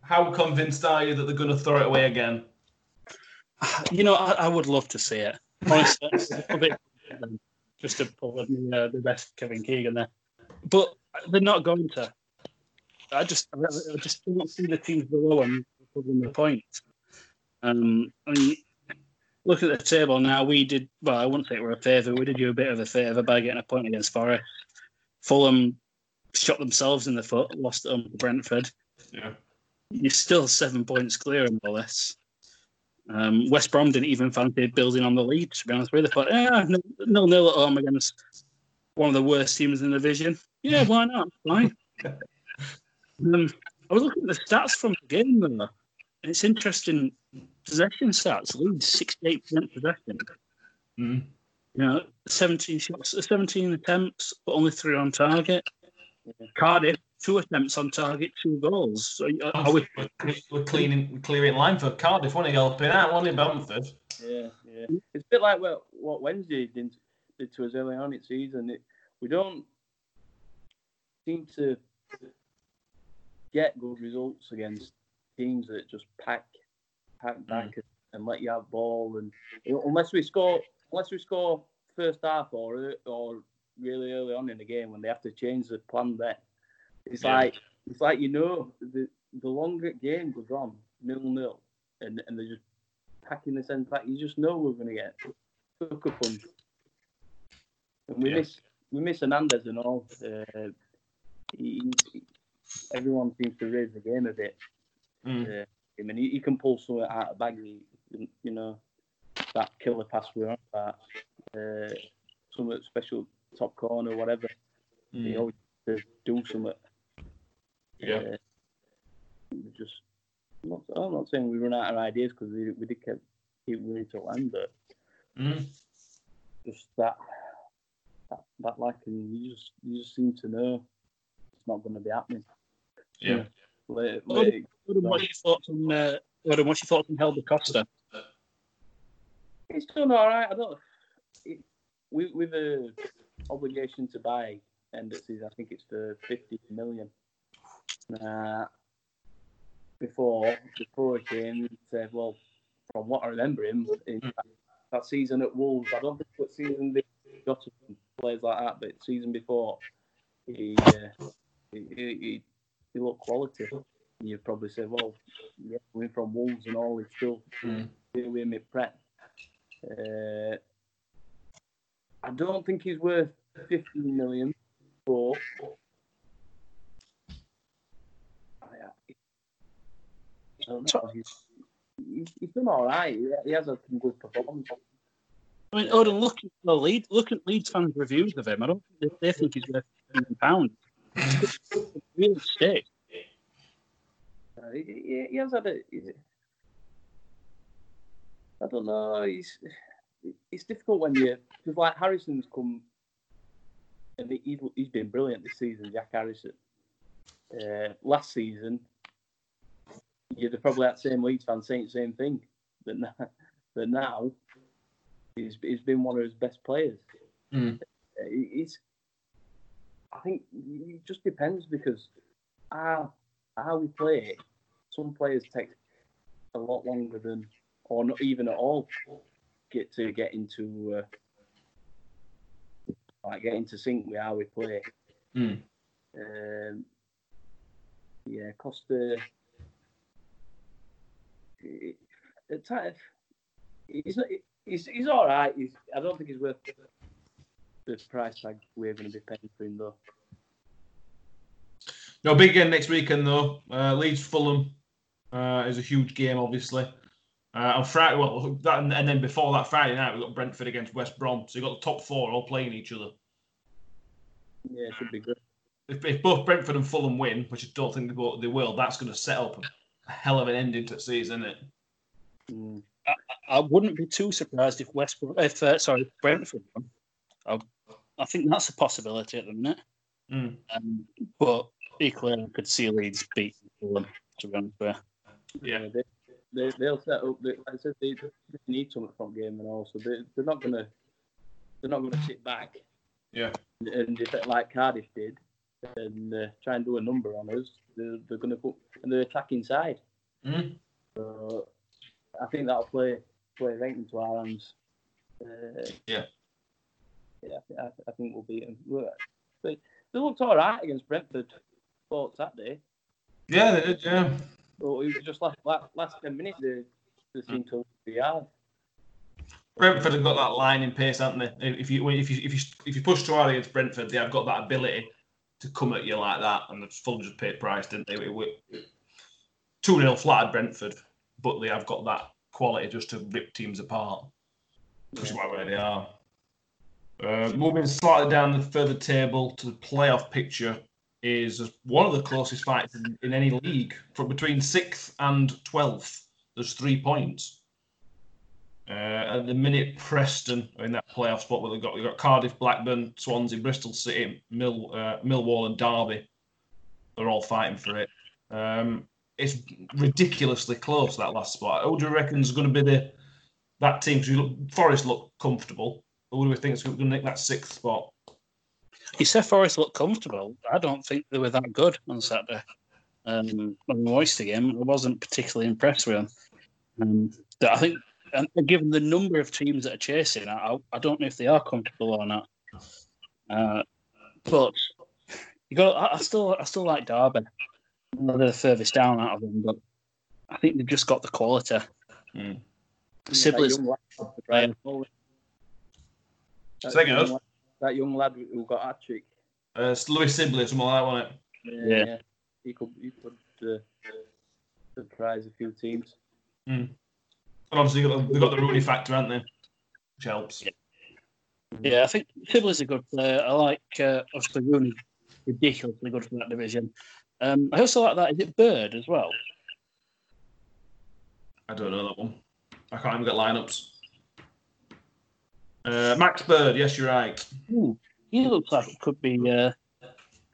how convinced are you that they're going to throw it away again? You know, I, I would love to see it. Honestly, it's a bit just to pull in uh, the best Kevin Keegan there, but they're not going to. I just, I just don't see the teams below them pulling the points. Um, I mean, look at the table now. We did well. I wouldn't say we're a favour. We did you a bit of a favour by getting a point against Forest. Fulham shot themselves in the foot, lost to Brentford Yeah. you're still seven points clear in all this. Um, West Brom didn't even fancy building on the lead, to be honest with you. They thought, yeah, nil nil at home against one of the worst teams in the division. Yeah, why not? Fine. um, I was looking at the stats from the game though. And It's interesting. Possession stats: Leeds sixty-eight percent possession. Mm. You know, seventeen shots, seventeen attempts, but only three on target. Cardiff two attempts on target, two goals. So, uh, are we, We're, we're cleaning, we're clearing line for Cardiff, wasn't he? Helping out, wasn't he, Bamford? Yeah, yeah. It's a bit like what, what Wednesday did, did to us early on in the season. It, we don't seem to get good results against teams that just pack pack back and, and let you have ball. And you know, unless we score, unless we score first half or or really early on in the game when they have to change the plan, then it's Yeah. like it's like you know the the longer game goes on, nil nil, and and they're just packing the centre back. You just know we're going to get sucker punch. And we Yeah. miss we miss Hernandez and all. Uh, he, he- everyone seems to raise the game a bit. Mm. Uh, I mean, he, he can pull something out of the bag. he- You know, that killer pass we're on about, uh, something special top corner, whatever. He Mm. always to do something. Yeah. Uh, just, I'm not, I'm not saying we run out of ideas because we, we did keep, keep winning to land, but Mm. just that, that, that lacking, you just, you just seem to know it's not going to be happening. Yeah. Late, Oh, late, Gordon, what's your thoughts on uh, what's your thoughts on Helder Costa? it's done all right. I don't. It, we with a obligation to buy end of season. I think it's for fifty million. Uh, before before he came, he said, "Well, from what I remember him in that, that season at Wolves, I don't think what season they got him players like that, but season before, he uh, he, he, he looked quality. You'd probably say, "Well, yeah, we're from Wolves and all, he's still Mm. with me prep." Uh, I don't think he's worth 15 million, but I, don't know. He's, he's, done all right. He, has some good performance. I mean, Odin, look at the lead. Look at Leeds fans' reviews of him. I don't think they, they think he's worth fifteen pounds. Real stick. Uh, he, he, has had a. I don't know. He's it's difficult when you because like Harrison's come and he, he's, he's been brilliant this season. Jack Harrison. Uh, last season, you'd have probably had the same Leeds fan saying the same thing. But now, but now he's, he's been one of his best players. Mm. Uh, It's, I think it just depends because how, how we play, some players take a lot longer than, or not even at all, get to get into, uh, like get into sync with how we play. Mm. Um, yeah, Costa. eh, At times, he's not. He's, he's all right. He's, I don't think he's worth the price tag we're going to be paying for him though. No, big game next weekend though. Uh, Leeds Fulham uh, is a huge game, obviously. Uh, on Friday, well, that and, and then before that Friday night, we've got Brentford against West Brom. So you've got the top four all playing each other. Yeah, it should be good. If, if both Brentford and Fulham win, which I don't think they, will, that's going to set up a hell of an ending to the season, isn't it? Mm. I wouldn't be too surprised if West, if uh, sorry, Brentford won. I, I think that's a possibility at the minute. Mm. Um, but equally, I could see Leeds beat Fulham. To be honest you. Yeah. they, they, they'll set up. They, like I said they, they need something from game and also they, they're not gonna they're not gonna sit back Yeah. and if it, like Cardiff did and uh, try and do a number on us. They're, they're gonna put and they're attacking side. Mm. So I think that'll play play right into our hands. Uh, Yeah. Yeah, I, I, I think we'll beat them. They, they looked all right against Brentford. Thought Saturday. Yeah, they did. Yeah. But it was just last last, last ten minutes they, they seemed to be hard. Brentford have got that line in pace, haven't they? If you if you if you if you push too hard against Brentford, they have got that ability to come at you like that, and the Fulham just paid price, didn't they? Two 0 flat at Brentford, but they have got that quality just to rip teams apart, which is why where they are. Uh, moving slightly down the further table to the playoff picture is one of the closest fights in, in any league. From between sixth and twelfth, there's three points. Uh, at the minute, Preston are in that playoff spot where they've got we've got Cardiff, Blackburn, Swansea, Bristol City, Mill, uh, Millwall, and Derby. They're all fighting for it. Um, it's ridiculously close that last spot. Who do you reckon is going to be the that team? Because Forest look comfortable. Who do we think is going to nick that sixth spot? You said Forest looked comfortable. I don't think they were that good on Saturday. Um, on the Oyster game, I wasn't particularly impressed with them. Um, I think, and given the number of teams that are chasing, I, I don't know if they are comfortable or not. Uh, but you got, I, I still, I still like Derby. They're the furthest down out of them, but I think they've just got the quality. Mm. Sibley's That young lad, Right. Second young us. lad- that young lad who got hat trick. Uh, it's Louie Sibley, something like that, wasn't it? Yeah. He could, he could uh, surprise a few teams. And obviously, they've got the, got the Rooney factor, haven't they? Which helps. Yeah. Yeah, I think Sibley's a good player. I like uh, obviously Rooney, ridiculously good for that division. Um, I also like that. Is it Bird as well? I don't know that one. I can't even get lineups. Uh, Max Bird, yes, you're right. Ooh, he looks like he could be. Uh,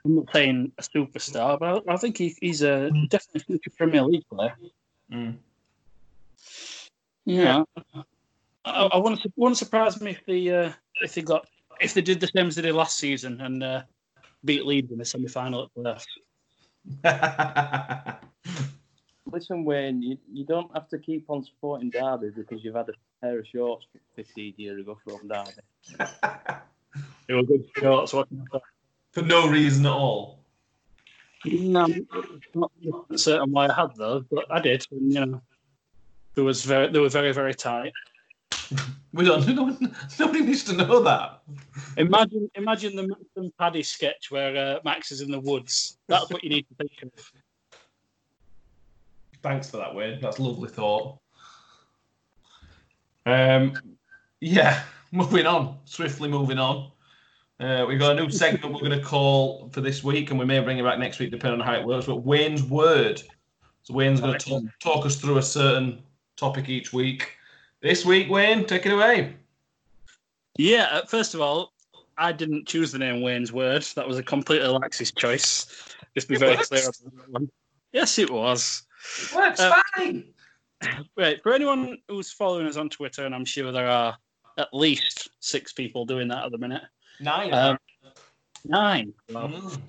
I'm not saying a superstar, but I, I think he, he's a definitely future Premier League player. Mm. Yeah, I, I wouldn't, wouldn't surprise me if they uh, if they got if they did the same as they did last season and uh, beat Leeds in the semi final at playoffs. Listen, Wayne, you, you don't have to keep on supporting Derby because you've had a pair of shorts 15 years ago from Derby. They were good shorts, wasn't they? For no reason at all. No, not certain why I had those, but I did. And, you know, it was very, they were very, very tight. We don't. No one, nobody needs to know that. Imagine, imagine the Max and Paddy sketch where uh, Max is in the woods. That's what you need to think of. Thanks for that, Wayne. That's a lovely thought. Um, yeah, moving on. Swiftly moving on. Uh, we've got a new segment we're going to call for this week, and we may bring it back next week, depending on how it works. But Wayne's word. So Wayne's going to talk, talk us through a certain topic each week. This week, Wayne, take it away. Yeah, uh, first of all, I didn't choose the name Wayne's Word. That was a completely Alexis choice. Just be It very works. clear on that one. Yes, it was. Works Uh, fine. Right, for anyone who's following us on Twitter, and I'm sure there are at least six people doing that at the minute. Nine. Um, nine. Well, Mm.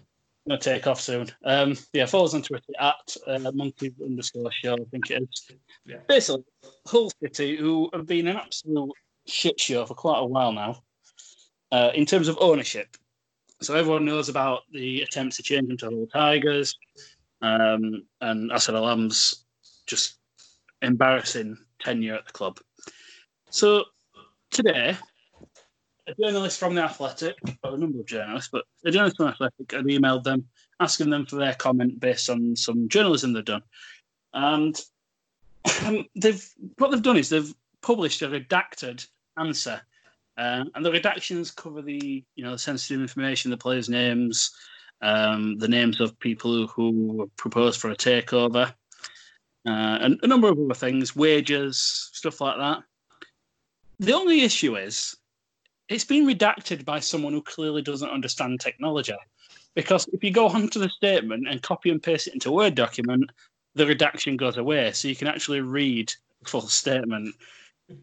gonna take off soon. Um, yeah, follow us on Twitter at uh, monkey underscore show. I think it is. Yeah. Basically, Hull City, who have been an absolute shit show for quite a while now, uh, in terms of ownership. So everyone knows about the attempts to change them to Hull Tigers, um, and Assem Allam's just embarrassing tenure at the club. So today, a journalist from the Athletic, or a number of journalists, but a journalist from the Athletic had emailed them asking them for their comment based on some journalism they've done. And um, they've what they've done is they've published a redacted answer. Uh, and the redactions cover the you know the sensitive information, the players' names, um, the names of people who were proposed for a takeover, uh, and a number of other things, wages, stuff like that. The only issue is it's been redacted by someone who clearly doesn't understand technology. Because if you go onto the statement and copy and paste it into a Word document, the redaction goes away, so you can actually read the full statement,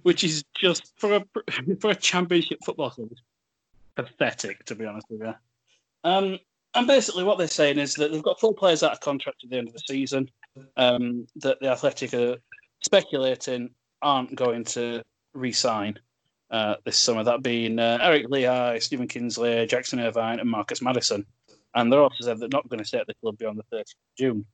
which is just for a for a championship football club, pathetic to be honest with you. Um, and basically, what they're saying is that they've got four players out of contract at the end of the season. Um, that the Athletic are speculating aren't going to re-sign uh, this summer. That being uh, Eric Lichaj, Stephen Kingsley, Jackson Irvine, and Marcus Maddison. And they're also said they're not going to stay at the club beyond the 30th of June.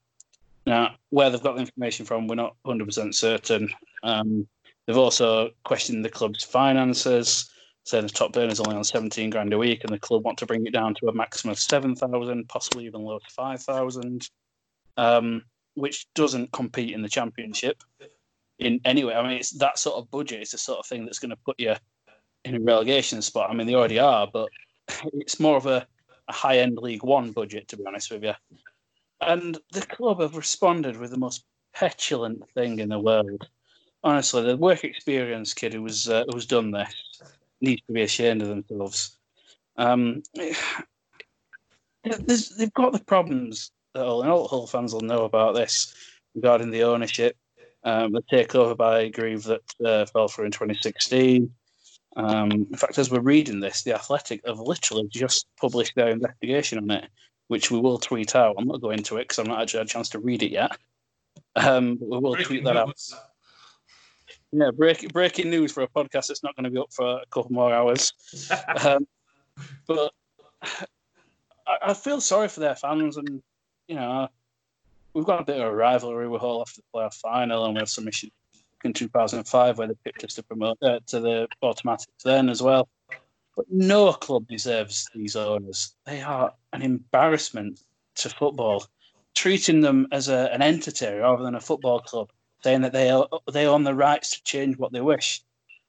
Now, where they've got the information from, we're not 100% certain. Um, they've also questioned the club's finances, saying the top burner's only on 17 grand a week, and the club want to bring it down to a maximum of 7,000, possibly even lower to 5,000, um, which doesn't compete in the championship in any way. I mean, it's that sort of budget. It's the sort of thing that's going to put you in a relegation spot. I mean, they already are, but it's more of a a high end League One budget, to be honest with you. And the club have responded with the most petulant thing in the world. Honestly, the work experience kid who was uh, who's done this needs to be ashamed of themselves. Um, they've got the problems all, and all Hull fans will know about this regarding the ownership, um, the takeover by Grieve that uh, fell through in 2016. Um, in fact, as we're reading this, the Athletic have literally just published their investigation on it, which we will tweet out. I'm not going to go into it because I'm not actually had a chance to read it yet. Um, but we will breaking tweet that out. Yeah, break, breaking news for a podcast that's not going to be up for a couple more hours. um, but I, I, feel sorry for their fans, and you know, we've got a bit of a rivalry with Hull after the playoff final, and we have some issues in 2005 where they picked us to promote uh, to the automatics then as well. But no club deserves these owners. They are an embarrassment to football, treating them as a, an entity rather than a football club, saying that they are, they own the rights to change what they wish.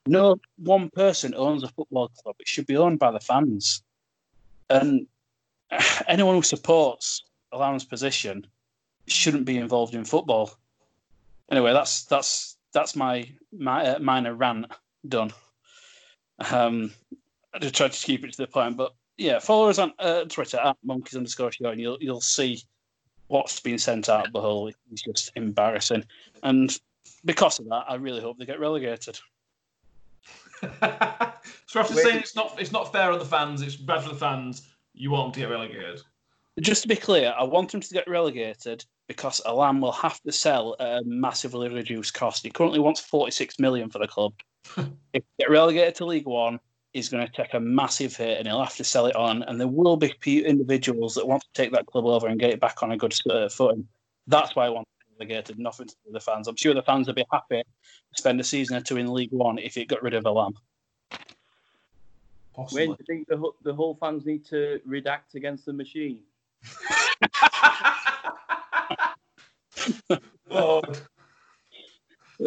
No one person owns a football club. It should be owned by the fans. And anyone who supports Allam's position shouldn't be involved in football. Anyway, that's that's that's my, my uh, minor rant done. Um, I just tried to keep it to the point, but yeah, follow us on uh, Twitter at monkeys underscore show, and you'll you'll see what's been sent out of the whole. It's just embarrassing, and because of that, I really hope they get relegated. so after saying it's not it's not fair on the fans, it's bad for the fans. You want them to get relegated. Just to be clear, I want him to get relegated because Allam will have to sell at a massively reduced cost. He currently wants 46 million for the club. if get relegated to League One, he's going to take a massive hit and he'll have to sell it on. And there will be individuals that want to take that club over and get it back on a good uh, footing. That's why I want relegated. Nothing to do with the fans. I'm sure the fans would be happy to spend a season or two in League One if it got rid of Allam. Possibly. When do you think the, the whole fans need to redact against the machine? oh.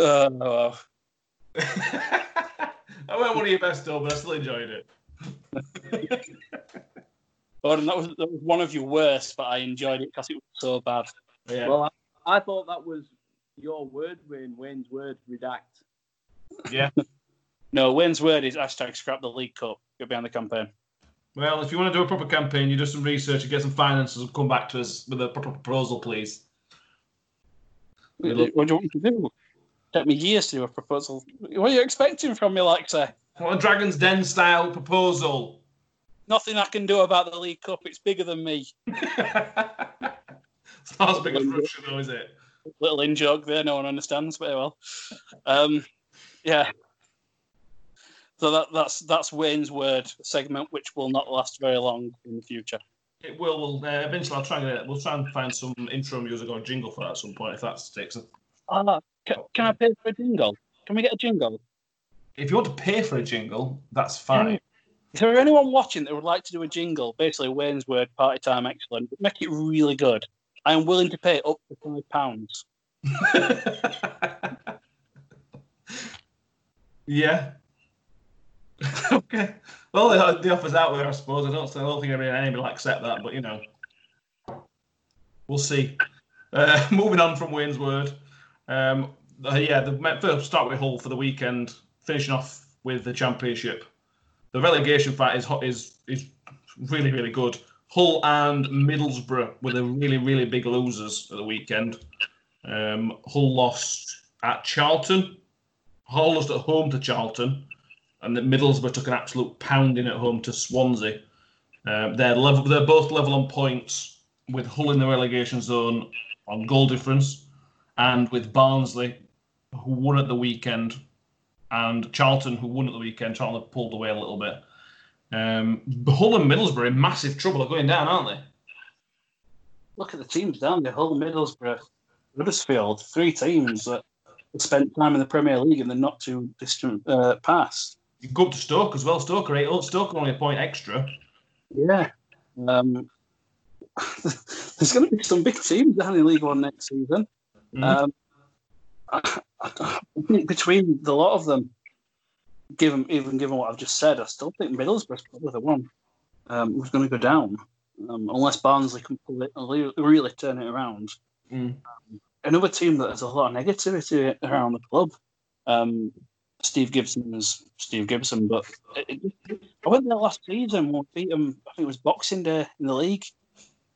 oh. I went one of your best though, but I still enjoyed it. Gordon, that was, that was one of your worst, but I enjoyed it because it was so bad. Yeah. Well, I, I, thought that was your word, Wayne. Wayne's word, redact. Yeah. no, Wayne's word is hashtag scrap the League Cup. Get behind the campaign. Well, if you want to do a proper campaign, you do some research and get some finances and come back to us with a proper proposal, please. What do you want me to do? Take me years to do a proposal. What are you expecting from me, like say? What a Dragon's Den style proposal. Nothing I can do about the League Cup. It's bigger than me. it's not as big as Russia, though, is it? Little in joke there. No one understands very well. Um, yeah. So that, that's that's Wayne's word segment, which will not last very long in the future. It will. We'll uh, eventually. I'll try and get it. We'll try and find some intro music or jingle for that at some point if that sticks. Uh, can, can I pay for a jingle? Can we get a jingle? If you want to pay for a jingle, that's fine. Is there anyone watching that would like to do a jingle? Basically, Wayne's word, party time, excellent. But make it really good. I am willing to pay up to five pounds. yeah. okay. Well, the, the, offer's out there, I suppose. I don't, I don't think anybody will accept that, but you know, we'll see. Uh, moving on from Wayne's word. Um, yeah, the first start with Hull for the weekend, finishing off with the championship. The relegation fight is is is really really good. Hull and Middlesbrough were the really really big losers at the weekend. Um, Hull lost at Charlton. Hull lost at home to Charlton and that Middlesbrough took an absolute pounding at home to Swansea. Um, they're level. They're both level on points with Hull in the relegation zone on goal difference, and with Barnsley, who won at the weekend, and Charlton, who won at the weekend. Charlton pulled away a little bit. Um, Hull and Middlesbrough in massive trouble. Are going down, aren't they? Look at the teams down there. Hull, Middlesbrough, Huddersfield. Three teams that spent time in the Premier League in the not too distant uh, past. You go up to Stoke as well. Stoke are eight. Stoke are only a point extra. Yeah. Um, there's going to be some big teams down in the League One next season. Mm. Um, I, I, think between the lot of them, given even given what I've just said, I still think Middlesbrough's probably the one um, who's going to go down. um, unless Barnsley can pull it, really, really turn it around. Mm. Another team that has a lot of negativity around the club. Steve Gibson is Steve Gibson, but it, it, I went there last season. We beat them. I think it was Boxing Day in the league,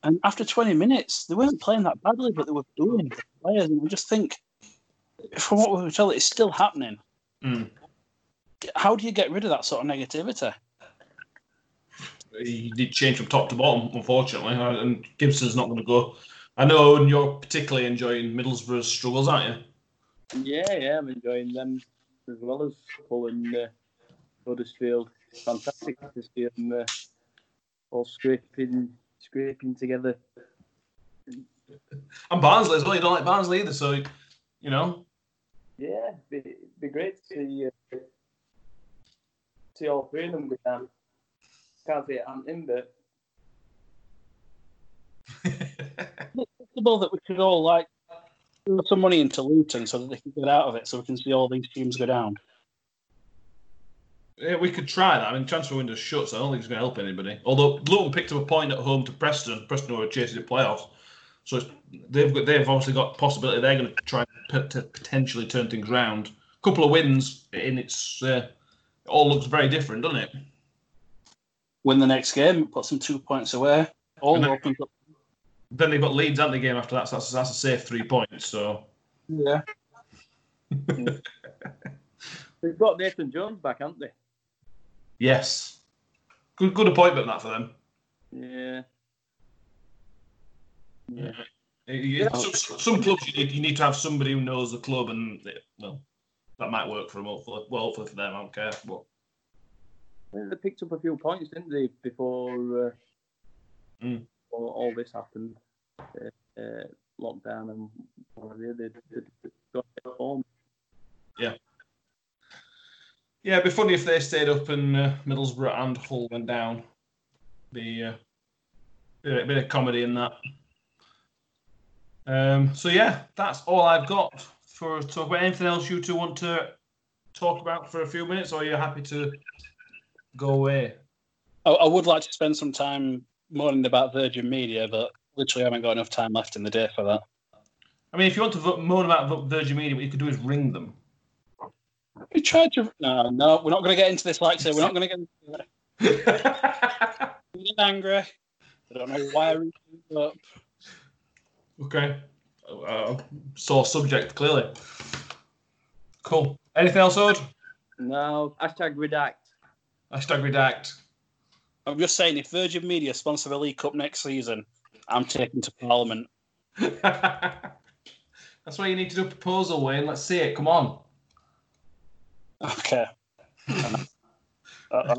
and after 20 minutes, they weren't playing that badly, but they were doing the players. And I just think, from what we were told, it's still happening. Mm. How do you get rid of that sort of negativity? He did change from top to bottom, unfortunately, and Gibson's not going to go. I know and you're particularly enjoying Middlesbrough's struggles, aren't you? Yeah, yeah, I'm enjoying them as well as Hull and uh, Huddersfield. Fantastic to see them uh, all scraping, scraping together. And Barnsley as well. You don't like Barnsley either, so you know. Yeah, it'd be, be great to see, uh, see all three of them go down. Can't see it happening, but. it's possible that we could all like throw some money into Luton so that they can get out of it, so we can see all these teams go down. Yeah, we could try that. I mean, transfer window's shut, so I don't think it's going to help anybody. Although Luton picked up a point at home to Preston. Preston were chasing the playoffs, so they've got they've obviously got possibility they're going to try to potentially turn things around. A couple of wins in its uh, it all looks very different, doesn't it? Win the next game, put some two points away. All opens up. Then they've got Leeds, haven't they, game after that? So that's, that's a safe three points. So yeah. They've got Nathan Jones back, haven't they? Yes. Good good appointment that for them. Yeah. Yeah. yeah. Some, some, clubs you need, you need to have somebody who knows the club, and well, that might work for them. Hopefully, well, hopefully for them, I don't care. But they picked up a few points, didn't they, before, uh, mm. All, all, this happened, uh, uh, lockdown and whatever. They, they, they got home. Yeah. Yeah, it'd be funny if they stayed up and uh, Middlesbrough and Hull went down. The uh, bit, bit of comedy in that. Um, so yeah, that's all I've got for talk about. Anything else you two want to talk about for a few minutes, or are you happy to go away? I, I would like to spend some time moaning about Virgin Media, but literally haven't got enough time left in the day for that. I mean, if you want to moan about Virgin Media, what you could do is ring them. We tried to. No, no, we're not going to get into this. Like I say, we're not going to get into it. I'm angry. I don't know why I up. Okay. Uh, sore subject, clearly. Cool. Anything else, Ode? No. Hashtag redact. Hashtag redact. I'm just saying, if Virgin Media sponsor the League Cup next season, I'm taking to Parliament. That's why you need to do a proposal, Wayne. Let's see it. Come on. Okay. I, I,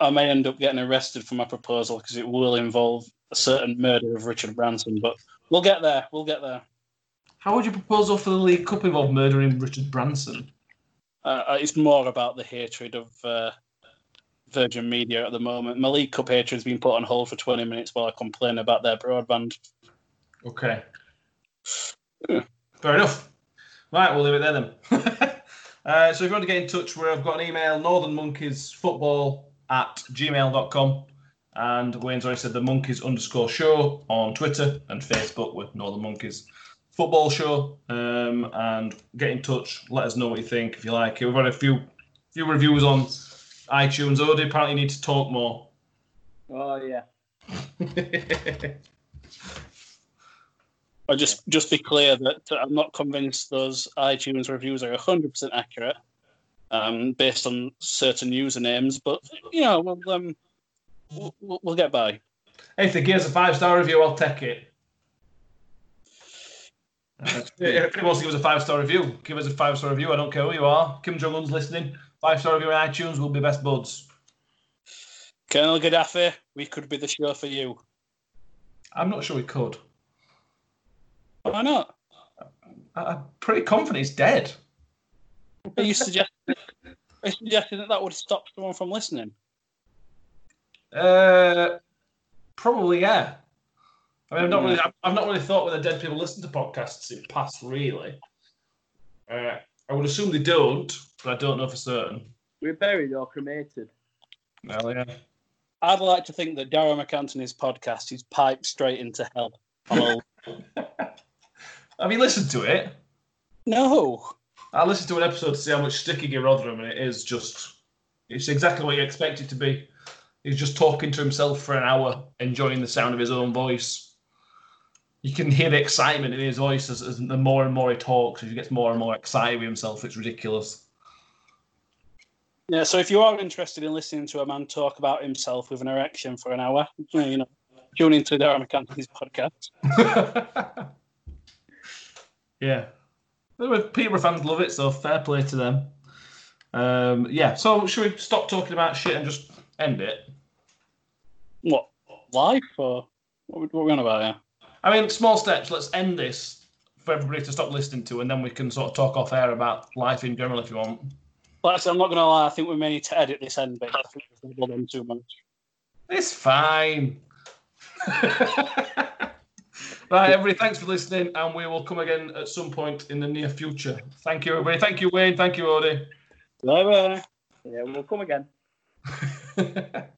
I, may end up getting arrested for my proposal because it will involve a certain murder of Richard Branson, but we'll get there. We'll get there. How would your proposal for the League Cup involve murdering Richard Branson? Uh, uh, it's more about the hatred of uh, Virgin Media at the moment. My League Cup hatred has been put on hold for 20 minutes while I complain about their broadband. Okay. Fair enough. Right, we'll leave it there then. Uh, so if you want to get in touch, where I've got an email, northernmonkeysfootball at gmail.com. And Wayne's already said the monkeys underscore show on Twitter and Facebook with Northern Monkeys Football Show. Um, and get in touch. Let us know what you think if you like it. We've had a few few reviews on iTunes. Odie apparently need to talk more. Oh yeah. I just just be clear that I'm not convinced those iTunes reviews are 100% accurate, um, based on certain usernames. But you know, we'll, um, we'll, we'll get by. Hey, if they give us a five star review, I'll take it. If he wants to give us a five star review, give us a five star review. I don't care who you are. Kim Jong Un's listening. Five star review on iTunes. We'll be best buds. Colonel Gaddafi, we could be the show for you. I'm not sure we could. Why not? I'm pretty confident he's dead. Are you suggesting, are you suggesting that that would stop someone from listening? Uh, probably yeah. I mean, I've not really, I've not really thought whether dead people listen to podcasts in past. Really, uh, I would assume they don't, but I don't know for certain. We're buried or cremated. Well, yeah. I'd like to think that Darren McAntony's podcast is piped straight into hell. Hello. Have you listened to it? no. I listened to an episode to see how much sticking in Rotherham, and it is just, it's exactly what you expect it to be. He's just talking to himself for an hour, enjoying the sound of his own voice. You can hear the excitement in his voice as, as the more and more he talks, as he gets more and more excited with himself. It's ridiculous. Yeah, so if you are interested in listening to a man talk about himself with an erection for an hour, you know, tune into Darren MacAnthony's podcast. yeah. Peterborough fans love it, so fair play to them. Um, yeah, so should we stop talking about shit and just end it? What? Life or what, we- what are we on about here? I mean, small steps. Let's end this for everybody to stop listening to, and then we can sort of talk off air about life in general if you want. Well, actually, I'm not going to lie. I think we may need to edit this end bit. I think we've doubled on too much. It's fine. right, everybody, thanks for listening, and we will come again at some point in the near future. Thank you, everybody. Thank you, Wayne. Thank you, Odie. Bye bye. Yeah, we'll come again.